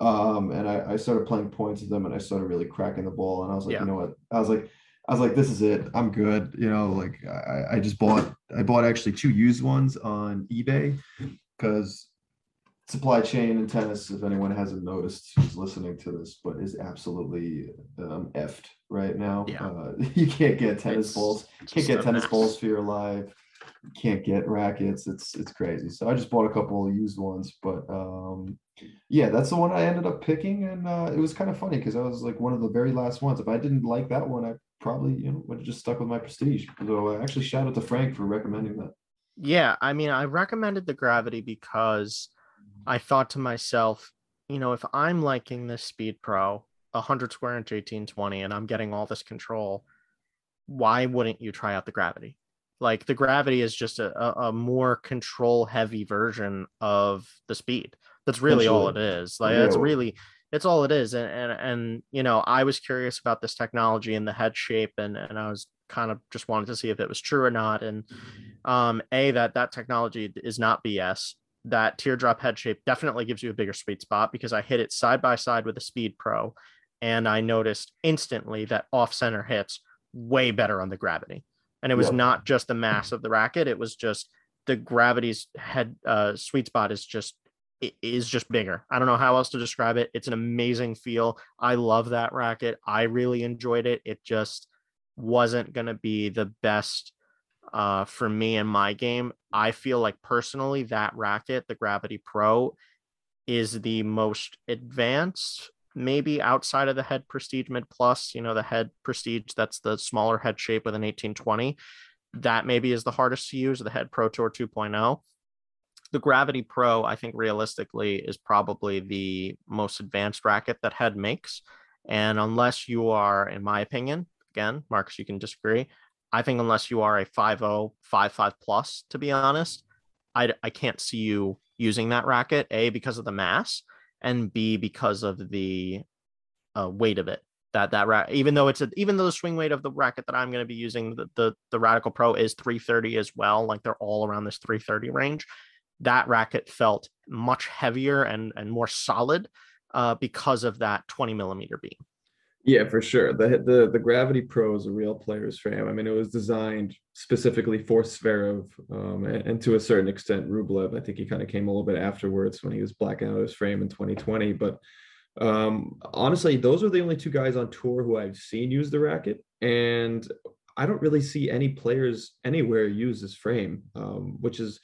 um, and I, I started playing points with them, and I started really cracking the ball. And I was like, Yeah. you know what? I was like, I was like, this is it. I'm good. You know, like I, I just bought I bought actually two used ones on eBay because supply chain in tennis, if anyone hasn't noticed who's listening to this, but is absolutely um effed right now. Yeah. Uh, you can't get tennis It's balls, can't get tennis mess. balls for your life. Can't get rackets. It's it's crazy. So I just bought a couple of used ones, but um yeah, that's the one I ended up picking, and uh, it was kind of funny because I was like one of the very last ones. If I didn't like that one, I probably you know would have just stuck with my Prestige. So I actually, shout out to Frank for recommending that. Yeah, I mean, I recommended the gravity because I thought to myself, you know, if I'm liking this Speed Pro, 100 square inch 1820, and I'm getting all this control, why wouldn't you try out the gravity? Like the gravity is just a, a, more control heavy version of the speed. That's really all it is. Like that's Yeah. really it's all it is. And and and you know, I was curious about this technology and the head shape, and and I was kind of just wanted to see if it was true or not. And um, a that that technology is not BS. That teardrop head shape definitely gives you a bigger sweet spot because I hit it side by side with a Speed Pro, and I noticed instantly that off center hits way better on the gravity. And it was Yep. not just the mass of the racket; it was just the gravity's head uh, sweet spot is just it is just bigger. I don't know how else to describe it. It's an amazing feel. I love that racket. I really enjoyed it. It just wasn't going to be the best uh, for me in my game. I feel like personally that racket, the Gravity Pro, is the most advanced, maybe outside of the head Prestige Mid Plus. You know, the head Prestige, that's the smaller head shape with an 1820. That maybe is the hardest to use, the head Pro Tour 2.0 the Gravity Pro, I think realistically, is probably the most advanced racket that Head makes. And unless you are, in my opinion, again, Marcus, you can disagree. I think unless you are a 5.0, 5.5 plus, to be honest, I, I can't see you using that racket, A, because of the mass, and B, because of the uh, weight of it. That that ra- even though it's a, even though the swing weight of the racket that I'm going to be using, the, the the Radical Pro is 330 as well. Like they're all around this 330 range that racket felt much heavier and and more solid uh, because of that 20 millimeter beam. Yeah, for sure. The the the Gravity Pro is a real player's frame. I mean, it was designed specifically for Zverev, um, and, and to a certain extent Rublev. I think he kind of came a little bit afterwards when he was blacking out his frame in 2020. But um, honestly, those are the only two guys on tour who I've seen use the racket, and I don't really see any players anywhere use this frame, um, which is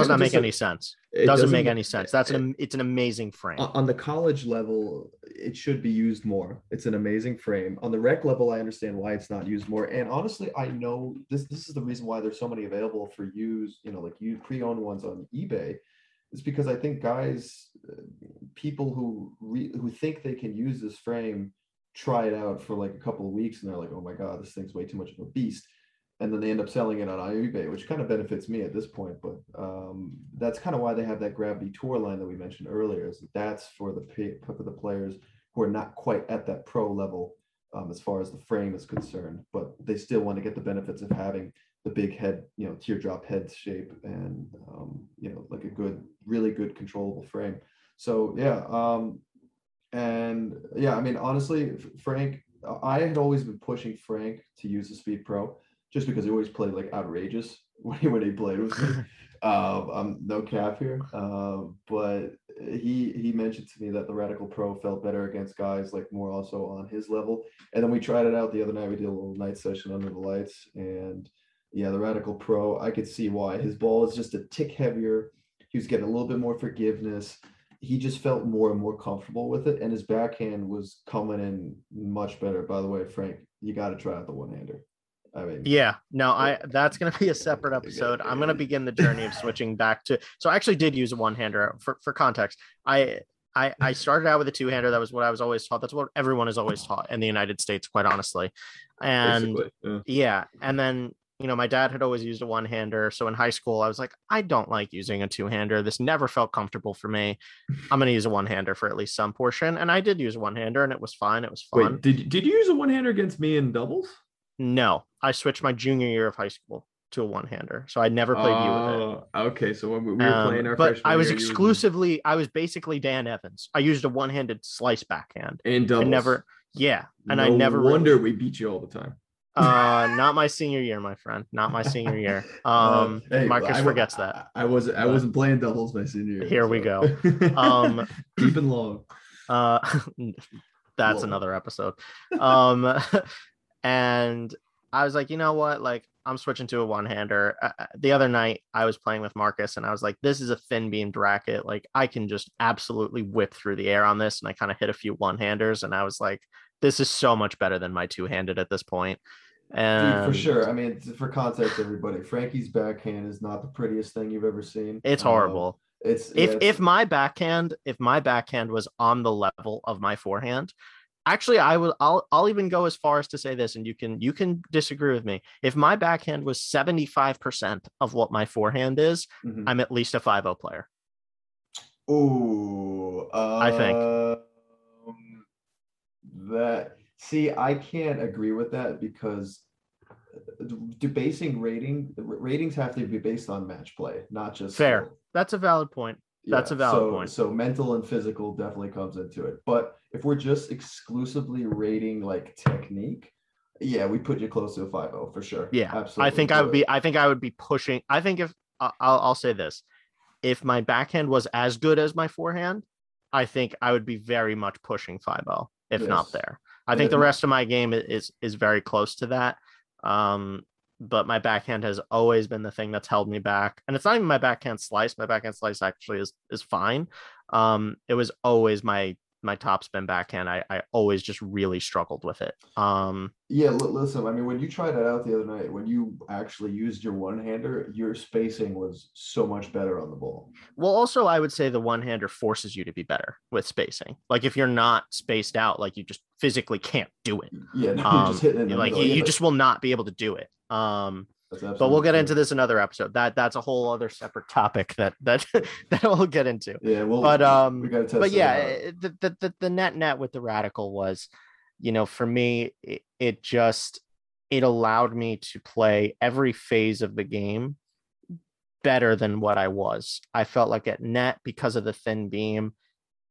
Does not make any sense. it Doesn't, make any sense. That's an it's an amazing frame. On on the college level, it should be used more. It's an amazing frame. On the rec level, I understand why it's not used more. And honestly, I know this this is the reason why there's so many available for use, you know, like you pre-owned ones on eBay. Is because I think guys, uh, people who re, who think they can use this frame, try it out for like a couple of weeks, and they're like, "Oh my god, this thing's way too much of a beast." And then they end up selling it on eBay, which kind of benefits me at this point. But um, that's kind of why they have that Gravity Tour line that we mentioned earlier. Is that that's for the pa- for the players who are not quite at that pro level um, as far as the frame is concerned, but they still want to get the benefits of having the big head, you know, teardrop head shape, and um, you know, like a good, really good controllable frame. So yeah, um, and yeah, I mean, honestly, Frank, I had always been pushing Frank to use the Speed Pro just because he always played like outrageous when he, when he played with me. um, I'm no cap here, um, but he he mentioned to me that the Radical Pro felt better against guys like more also on his level. And then we tried it out the other night. We did a little night session under the lights, and yeah, the Radical Pro, I could see why his ball is just a tick heavier. He was getting a little bit more forgiveness. He just felt more and more comfortable with it, and his backhand was coming in much better. By the way, Frank, you got to try out the one-hander. I mean, Yeah, no, I that's gonna be a separate episode. I'm gonna begin the journey of switching back to. So I actually did use a one hander uh, for for context. I I I started out with a two hander. That was what I was always taught. That's what everyone is always taught in the United States, quite honestly. And. Yeah. yeah, and then you know, my dad had always used a one hander. So in high school, I was like, I don't like using a two hander. This never felt comfortable for me. I'm going to use a one hander for at least some portion. And I did use a one hander and it was fine. It was fun. Wait, did did you use a one hander against me in doubles? No, I switched my junior year of high school to a one hander. So I never played you with it. Oh, Okay, so when we we were Um, playing our but freshman I was year, you used exclusively, I was basically Dan Evans. I used a one handed slice backhand. in I never, yeah. And I No never really- wonder we beat you all the time. Uh, not my senior year, my friend. Not my senior year. Uh, Um, hey, Marcus I- forgets that. I, I wasn't. I wasn't playing doubles my senior year. Here we go Um, deep and long. Uh, that's Whoa. another episode. Um, and I was like, you know what? Like, I'm switching to a one hander. Uh, uh, the other night, I was playing with Marcus, and I was like, this is a thin beamed racket. Like, I can just absolutely whip through the air on this. And I kind of hit a few one handers, and I was like, this is so much better than my two handed at this point. Dude, And for sure. I mean, for context, everybody, Frankie's backhand is not the prettiest thing you've ever seen. it's Um, horrible. it's if yeah, if my backhand if my backhand was on the level of my forehand actually i will i'll i'll even go as far as to say this and you can you can disagree with me if my backhand was 75% of what my forehand is mhm. i'm at least a 5-0 player Ooh, I think. um, that. See, I can't agree with that because uh, debasing rating ratings have to be based on match play, not just Fair. that's a valid point That's a valid so, point. So mental and physical definitely comes into it. But if we're just exclusively rating like technique, yeah, we put you close to a 5-0 for sure. yeah absolutely. i think i would be i think i would be pushing i think if i'll, I'll say this if my backhand was as good as my forehand i think i would be very much pushing 5-0 if not there i think the rest of my game is is very close to that um but my backhand has always been the thing that's held me back and it's not even my backhand slice my backhand slice actually is is fine um it was always my my top spin backhand i i always just really struggled with it um Yeah, li- listen, I mean, when you tried that out the other night, when you actually used your one hander, your spacing was so much better on the ball. Well, also, I would say the one hander forces you to be better with spacing. Like if you're not spaced out, like you just physically can't do it. Yeah, no, Um, just hitting it like middle. you, Yeah, you just will not be able to do it. Um, but we'll get true. into this another episode. That that's a whole other separate topic that that that we'll get into. Yeah, well, but, um, we But yeah, eh, the, the the the net net with the radical was, you know, for me, it, it just it allowed me to play every phase of the game better than what I was. I felt like at net because of the thin beam,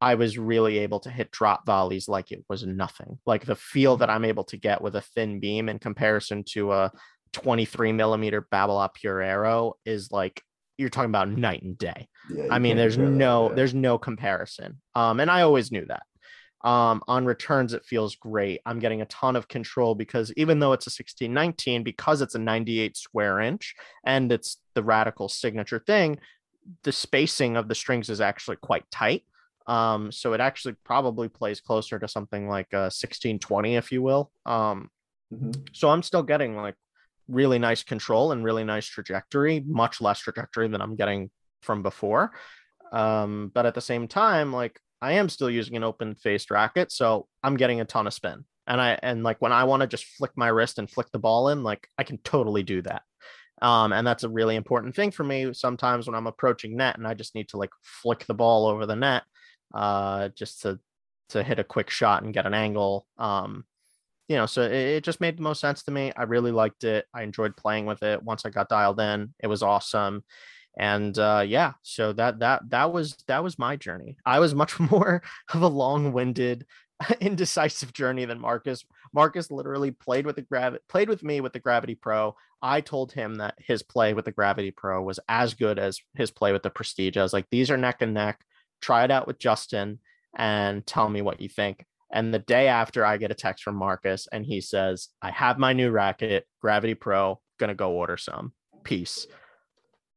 I was really able to hit drop volleys like it was nothing. Like the feel that I'm able to get with a thin beam in comparison to a 23 millimeter Babolat Pure Aero is like you're talking about night and day. Yeah, I mean, there's that, no yeah. there's no comparison. Um, and I always knew that. Um, on returns, it feels great. I'm getting a ton of control because even though it's a 1619, because it's a 98 square inch and it's the radical signature thing, the spacing of the strings is actually quite tight. Um, so it actually probably plays closer to something like a 1620, if you will. Um, Mhm. so I'm still getting like really nice control and really nice trajectory, much less trajectory than I'm getting from before. Um, but at the same time, like I am still using an open faced racket, so I'm getting a ton of spin. And I and like when I want to just flick my wrist and flick the ball in, like I can totally do that. Um, and that's a really important thing for me sometimes when I'm approaching net and I just need to like flick the ball over the net uh just to to hit a quick shot and get an angle. Um, you know, so it, it just made the most sense to me. I really liked it. I enjoyed playing with it. Once I got dialed in, it was awesome. And uh, yeah, so that that that was that was my journey. I was much more of a long-winded, indecisive journey than Marcus. Marcus literally played with the gravity played with me with the Gravity Pro. I told him that his play with the Gravity Pro was as good as his play with the Prestige. I was like, these are neck and neck. Try it out with Justin and tell me what you think. And the day after, I get a text from Marcus, and he says, "I have my new racket, Gravity Pro. Gonna go order some. Peace."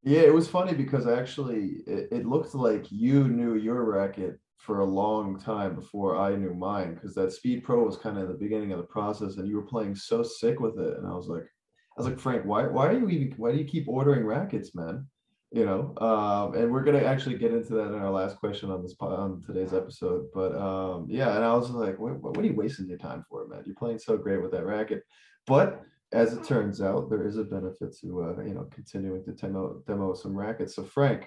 Yeah, it was funny because actually it, it looked like you knew your racket for a long time before I knew mine because that Speed Pro was kind of the beginning of the process and you were playing so sick with it. And I was like, I was like, Frank, why why are you even why do you keep ordering rackets, man? You know, um, and we're gonna actually get into that in our last question on this on today's episode. But um, yeah, and I was like, what, what are you wasting your time for, man? You're playing so great with that racket. But as it turns out, there is a benefit to uh, you know continuing to demo demo some rackets. So Frank,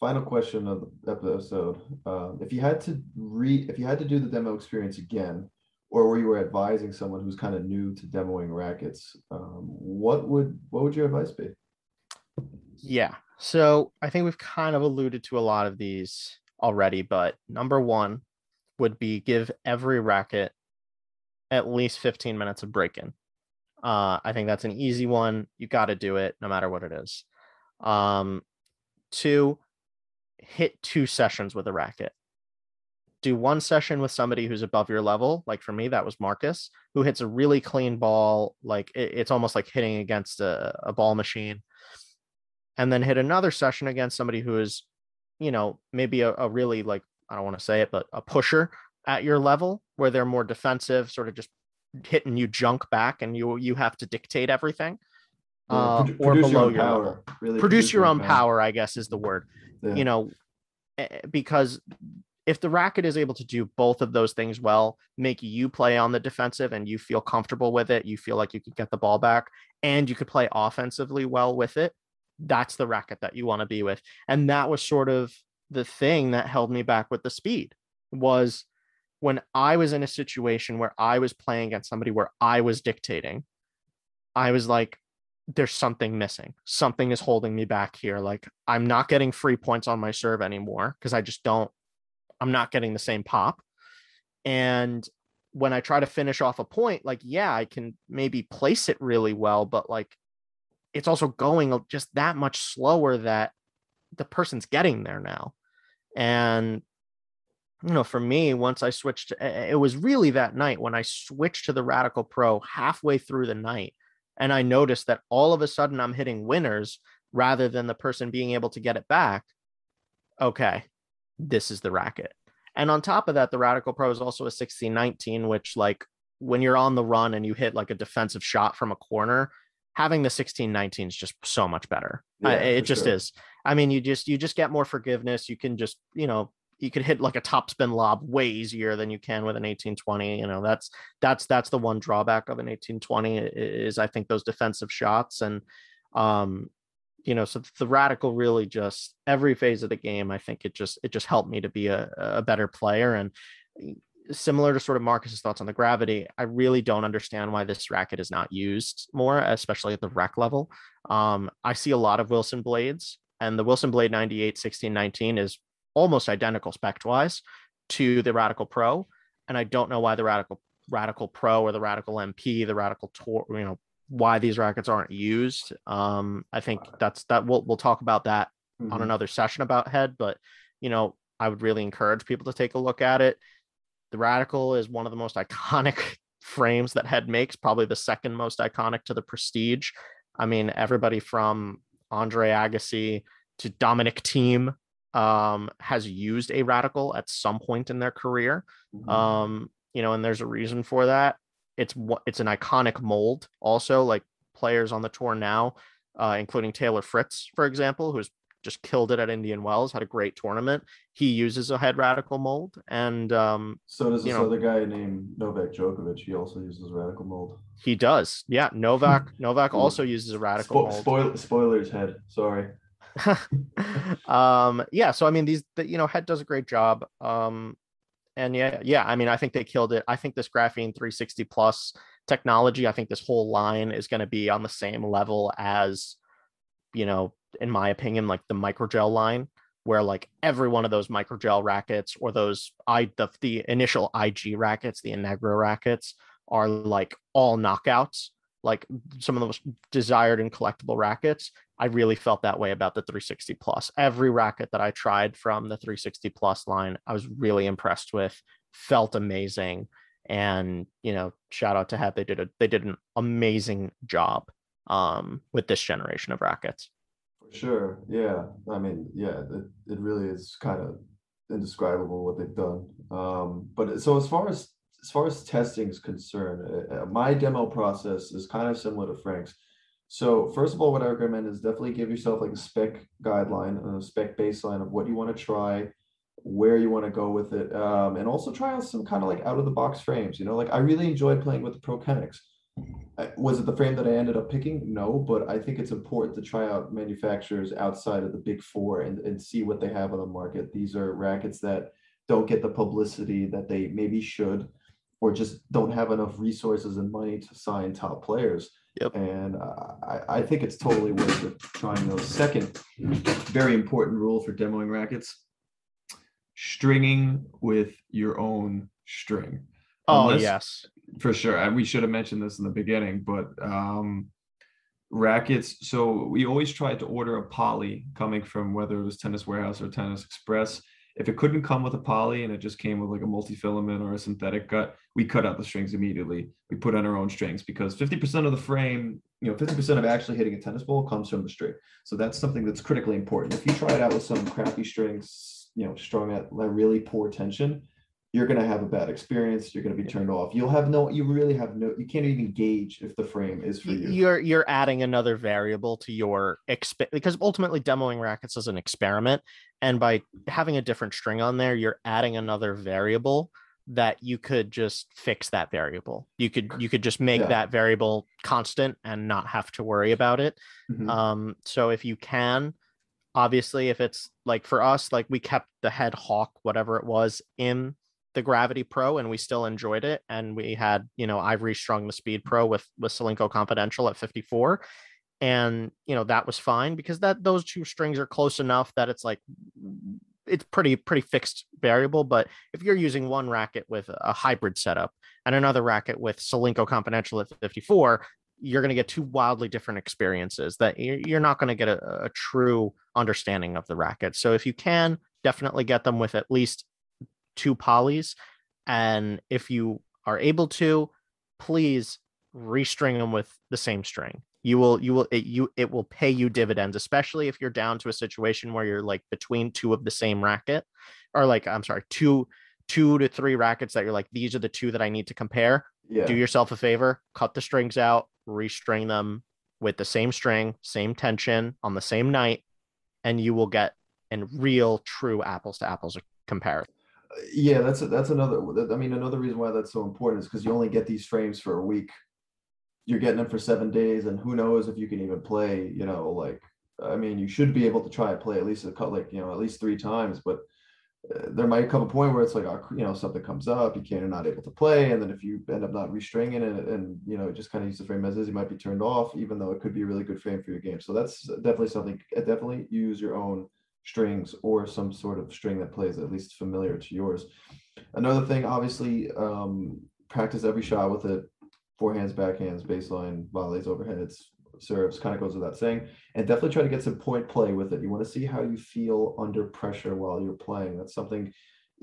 final question of the episode: um, If you had to re, if you had to do the demo experience again, or where you were advising someone who's kind of new to demoing rackets, um, what would what would your advice be? Yeah. So I think we've kind of alluded to a lot of these already, but number one would be give every racket at least 15 minutes of break in. Uh, I think that's an easy one. You got to do it no matter what it is. Um, two, hit two sessions with a racket. Do one session with somebody who's above your level. Like for me, that was Marcus, who hits a really clean ball. Like it, it's almost like hitting against a, a ball machine. And then hit another session against somebody who is, you know, maybe a, a really like, I don't want to say it, but a pusher at your level where they're more defensive, sort of just hitting you junk back and you you have to dictate everything. Uh, produ- or produce your below own your power, level. Really Produce your own power, I guess is the word. Yeah. You know, eh, because if the racket is able to do both of those things well, make you play on the defensive and you feel comfortable with it, you feel like you could get the ball back and you could play offensively well with it, that's the racket that you want to be with. And that was sort of the thing that held me back with the speed was when I was in a situation where I was playing against somebody where I was dictating, I was like, there's something missing. Something is holding me back here. Like I'm not getting free points on my serve anymore because I just don't, I'm not getting the same pop. And when I try to finish off a point, like, yeah, I can maybe place it really well, but like it's also going just that much slower that the person's getting there now. And you know, for me, once I switched, it was really that night when I switched to the Radical Pro halfway through the night. And I noticed that all of a sudden I'm hitting winners rather than the person being able to get it back. Okay, this is the racket. And on top of that, the Radical Pro is also a 1619, which, like, when you're on the run and you hit like a defensive shot from a corner, having the 1619 is just so much better. I- it just sure. is. I mean, you just you just get more forgiveness. You can just you know you could hit like a top spin lob way easier than you can with an 1820. You know that's that's that's the one drawback of an 1820 is I think those defensive shots and um you know so the radical really just every phase of the game I think it just it just helped me to be a, a better player and similar to sort of Marcus's thoughts on the gravity, I really don't understand why this racket is not used more, especially at the rec level. Um, I see a lot of Wilson blades, and the Wilson Blade 98 1619 is almost identical spec wise to the Radical Pro. And I don't know why the Radical Radical Pro or the Radical MP, the Radical Tour, you know, why these rackets aren't used. Um, I think that's that we'll we'll talk about that on Mhm. another session about head, but you know, I would really encourage people to take a look at it. The Radical is one of the most iconic frames that head makes, probably the second most iconic to the Prestige. I mean, everybody from Andre Agassi to Dominic Thiem um, has used a Radical at some point in their career. Mhm. Um, you know, and there's a reason for that. It's it's an iconic mold. Also, like players on the tour now, uh, including Taylor Fritz, for example, who's just killed it at Indian Wells, had a great tournament. He uses a head radical mold, and um, So does this know- other guy named Novak Djokovic. He also uses radical mold. he does. Yeah, Novak. Novak also uses a radical Spo- mold. spoil- spoilers head. Sorry. um yeah so i mean these the, you know head does a great job um and yeah yeah i mean i think they killed it i think this graphene 360 plus technology i think this whole line is going to be on the same level as you know in my opinion like the microgel line where like every one of those microgel rackets or those i the, the initial ig rackets the Innegra rackets are like all knockouts like some of the most desired and collectible rackets I really felt that way about the 360 plus. Every racket that I tried from the 360 plus line, I was really impressed with, felt amazing. And, you know, shout out to Head. They did a they did an amazing job um with this generation of rackets. Sure. Yeah. I mean, yeah, it, it really is kind of indescribable what they've done. Um, but so as far as as far as testing is concerned, uh, uh, my demo process is kind of similar to Frank's. So first of all, what I recommend is definitely give yourself like a spec guideline a spec baseline of what you want to try, where you want to go with it, um, and also try out some kind of like out of the box frames. You know, like I really enjoyed playing with the Pro Kennex. I- Was it the frame that I ended up picking? No, but I think it's important to try out manufacturers outside of the big four and, and see what they have on the market. These are rackets that don't get the publicity that they maybe should, or just don't have enough resources and money to sign top players. Yep. And I, I think it's totally worth trying those. Second, very important rule for demoing rackets, stringing with your own string. Oh Unless- yes. For sure. And we should have mentioned this in the beginning, but um, rackets. So we always tried to order a poly coming from whether it was Tennis Warehouse or Tennis Express. If it couldn't come with a poly and it just came with like a multi-filament or a synthetic gut, we cut out the strings immediately. We put on our own strings because 50% of the frame, you know, fifty percent of actually hitting a tennis ball comes from the string. So that's something that's critically important. If you try it out with some crappy strings, you know, strung at really poor tension, you're gonna have a bad experience. You're gonna be turned off. You'll have no, you really have no, you can't even gauge if the frame is for you. You're you're adding another variable to your exp because ultimately demoing rackets is an experiment, and by having a different string on there, you're adding another variable that you could just fix that variable. You could you could just make Yeah. that variable constant and not have to worry about it. Mhm. Um, so if you can, obviously, if it's like for us, like we kept the head hawk, whatever it was, in the Gravity Pro, and we still enjoyed it. And we had, you know, I've restrung the Speed Pro with with Solinco Confidential at 54, and you know that was fine because that those two strings are close enough that it's like it's pretty pretty fixed variable. But if you're using one racket with a hybrid setup and another racket with Solinco Confidential at 54, you're going to get two wildly different experiences that you're, you're not going to get a, a true understanding of the racket. So if you can, definitely get them with at least two polys. And if you are able to, please restring them with the same string. You will, you will, it, you, it will pay you dividends, especially if you're down to a situation where you're like between two of the same racket, or like, I'm sorry, two, two to three rackets that you're like, these are the two that I need to compare Yeah. do yourself a favor, cut the strings out, restring them with the same string, same tension on the same night, and you will get a real true apples to apples comparison. Yeah, that's that's another. I mean, another reason why that's so important is because you only get these frames for a week. You're getting them for seven days, and who knows if you can even play. You know, like I mean, you should be able to try and play at least a cut, like you know, at least three times. But uh, there might come a point where it's like, oh, you know, something comes up, you can't, you're not able to play, and then if you end up not restringing it, and you know, just kind of use the frame as is, you might be turned off, even though it could be a really good frame for your game. So that's definitely something. uh, Definitely use your own strings or some sort of string that plays at least familiar to yours. Another thing, obviously, um, practice every shot with it. Forehands, backhands, baseline, volleys, overheads, serves, kind of goes without saying. And definitely try to get some point play with it. You want to see how you feel under pressure while you're playing. That's something.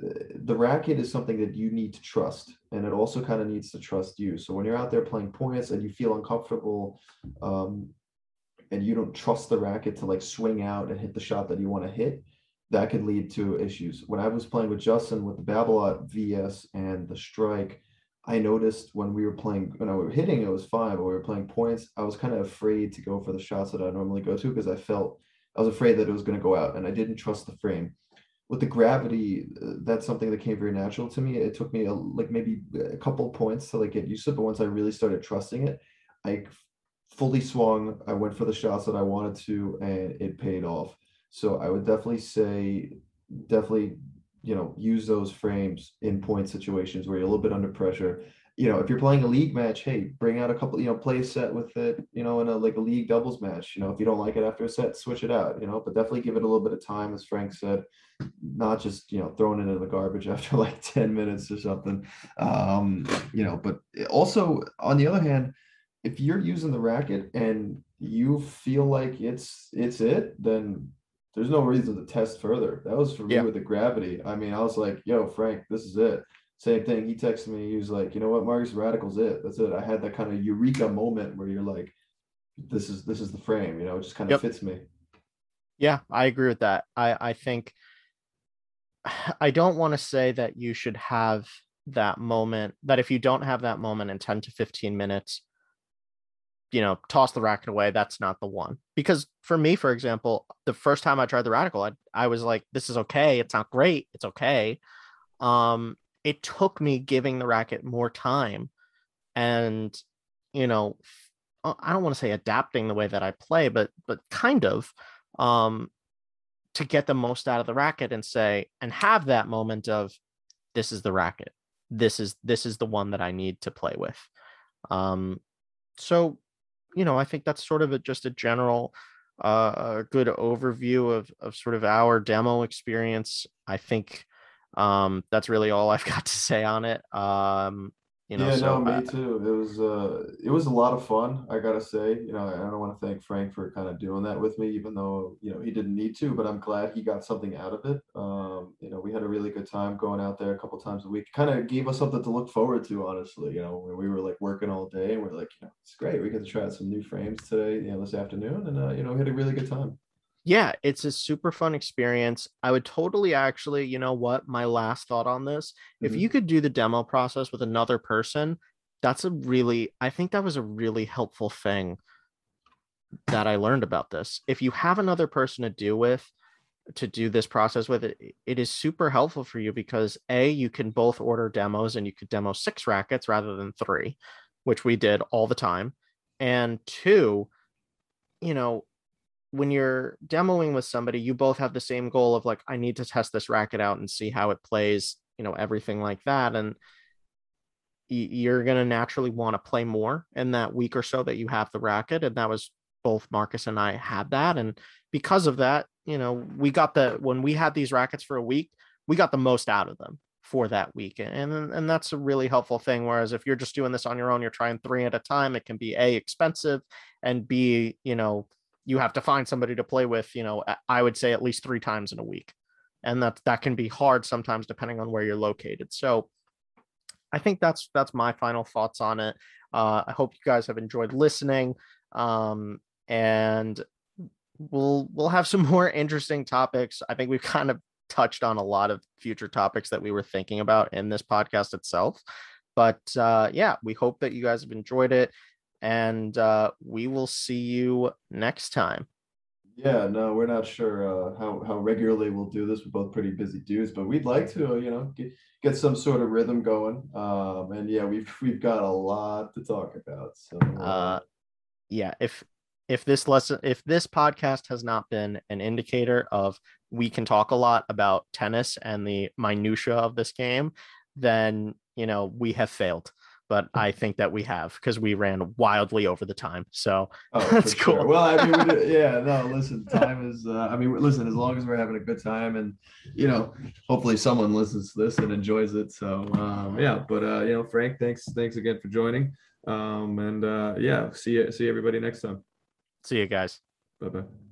uh, The racket is something that you need to trust, and it also kind of needs to trust you. So when you're out there playing points and you feel uncomfortable, um, and you don't trust the racket to like swing out and hit the shot that you want to hit, that could lead to issues. When I was playing with Justin with the Babolat VS and the Strike, I noticed when we were playing, when we were hitting, it was fine, but we were playing points. I was kind of afraid to go for the shots that I normally go to because I felt I was afraid that it was going to go out and I didn't trust the frame. With the gravity, uh, that's something that came very natural to me. It took me a, like maybe a couple points to like get used to but once I really started trusting it, I fully swung. I went for the shots that I wanted to, and it paid off. So I would definitely say, definitely, you know, use those frames in point situations where you're a little bit under pressure. You know, if you're playing a league match, hey, bring out a couple, you know, play a set with it, you know, in a like a league doubles match. You know, if you don't like it after a set, switch it out, you know, but definitely give it a little bit of time, as Frank said, not just, you know, throwing it in the garbage after like 10 minutes or something. Um, you know, but also on the other hand, if you're using the racket and you feel like it's it's it, then there's no reason to test further. That was for me Yeah. with the gravity. I mean, I was like, yo, Frank, this is it. Same thing. He texted me. He was like, you know what, Marcus Radical's it. That's it. I had that kind of eureka moment where you're like, this is this is the frame, you know, it just kind of Yep. fits me. Yeah, I agree with that. I I think I don't want to say that you should have that moment that if you don't have that moment in 10 to 15 minutes you know toss the racket away that's not the one because for me for example the first time i tried the radical i, I was like this is okay it's not great it's okay um it took me giving the racket more time and you know, uh, I don't want to say adapting the way that I play, but but kind of um to get the most out of the racket and say and have that moment of this is the racket. This is this is the one that I need to play with. Um so you know, I think that's sort of a, just a general uh, a good overview of of sort of our demo experience. I think um that's really all I've got to say on it. Um you know, Yeah, so no, me uh, too. It was uh it was a lot of fun, I gotta say. You know, I don't want to thank Frank for kind of doing that with me, even though, you know, he didn't need to, but I'm glad he got something out of it. Um, you know, we had a really good time going out there a couple times a week. Kind of gave us something to look forward to, honestly. You know, when we were like working all day and we're like, you know, it's great. We get to try out some new frames today, you know, this afternoon, and uh, you know, we had a really good time. Yeah, it's a super fun experience. I would totally actually, you know what, my last thought on this, if Mhm. you could do the demo process with another person, that's a really, I think that was a really helpful thing that I learned about this. If you have another person to do with, to do this process with it, it is super helpful for you because A, you can both order demos and you could demo six rackets rather than three, which we did all the time. And two, you know, when you're demoing with somebody, you both have the same goal of like, I need to test this racket out and see how it plays, you know, everything like that. And you're going to naturally want to play more in that week or so that you have the racket. And that was both Marcus and I had that. And because of that, you know, we got the, when we had these rackets for a week, we got the most out of them for that week. And, and that's a really helpful thing. Whereas if you're just doing this on your own, you're trying three at a time, it can be A, expensive and B, you know, you have to find somebody to play with, you know, I would say at least three times in a week. And that that can be hard sometimes depending on where you're located. So I think that's that's my final thoughts on it. Uh, I hope you guys have enjoyed listening. Um, and we'll we'll have some more interesting topics. I think we've kind of touched on a lot of future topics that we were thinking about in this podcast itself. But uh, yeah, we hope that you guys have enjoyed it, and uh, we will see you next time. Yeah, no, we're not sure uh, how how regularly we'll do this. We're both pretty busy dudes, but we'd like to, you know, get get some sort of rhythm going. Um, and yeah, we've we've got a lot to talk about. So Uh, yeah, if if this lesson if this podcast has not been an indicator of we can talk a lot about tennis and the minutia of this game, then you know we have failed. But I think that we have because we ran wildly over the time. So Oh, That's sure. cool. Well, I mean, yeah, no, listen, time is, uh, I mean, listen, as long as we're having a good time and, you know, hopefully someone listens to this and enjoys it. So, um, yeah but uh you know frank thanks thanks again for joining um and uh yeah see you see everybody next time see you guys. bye bye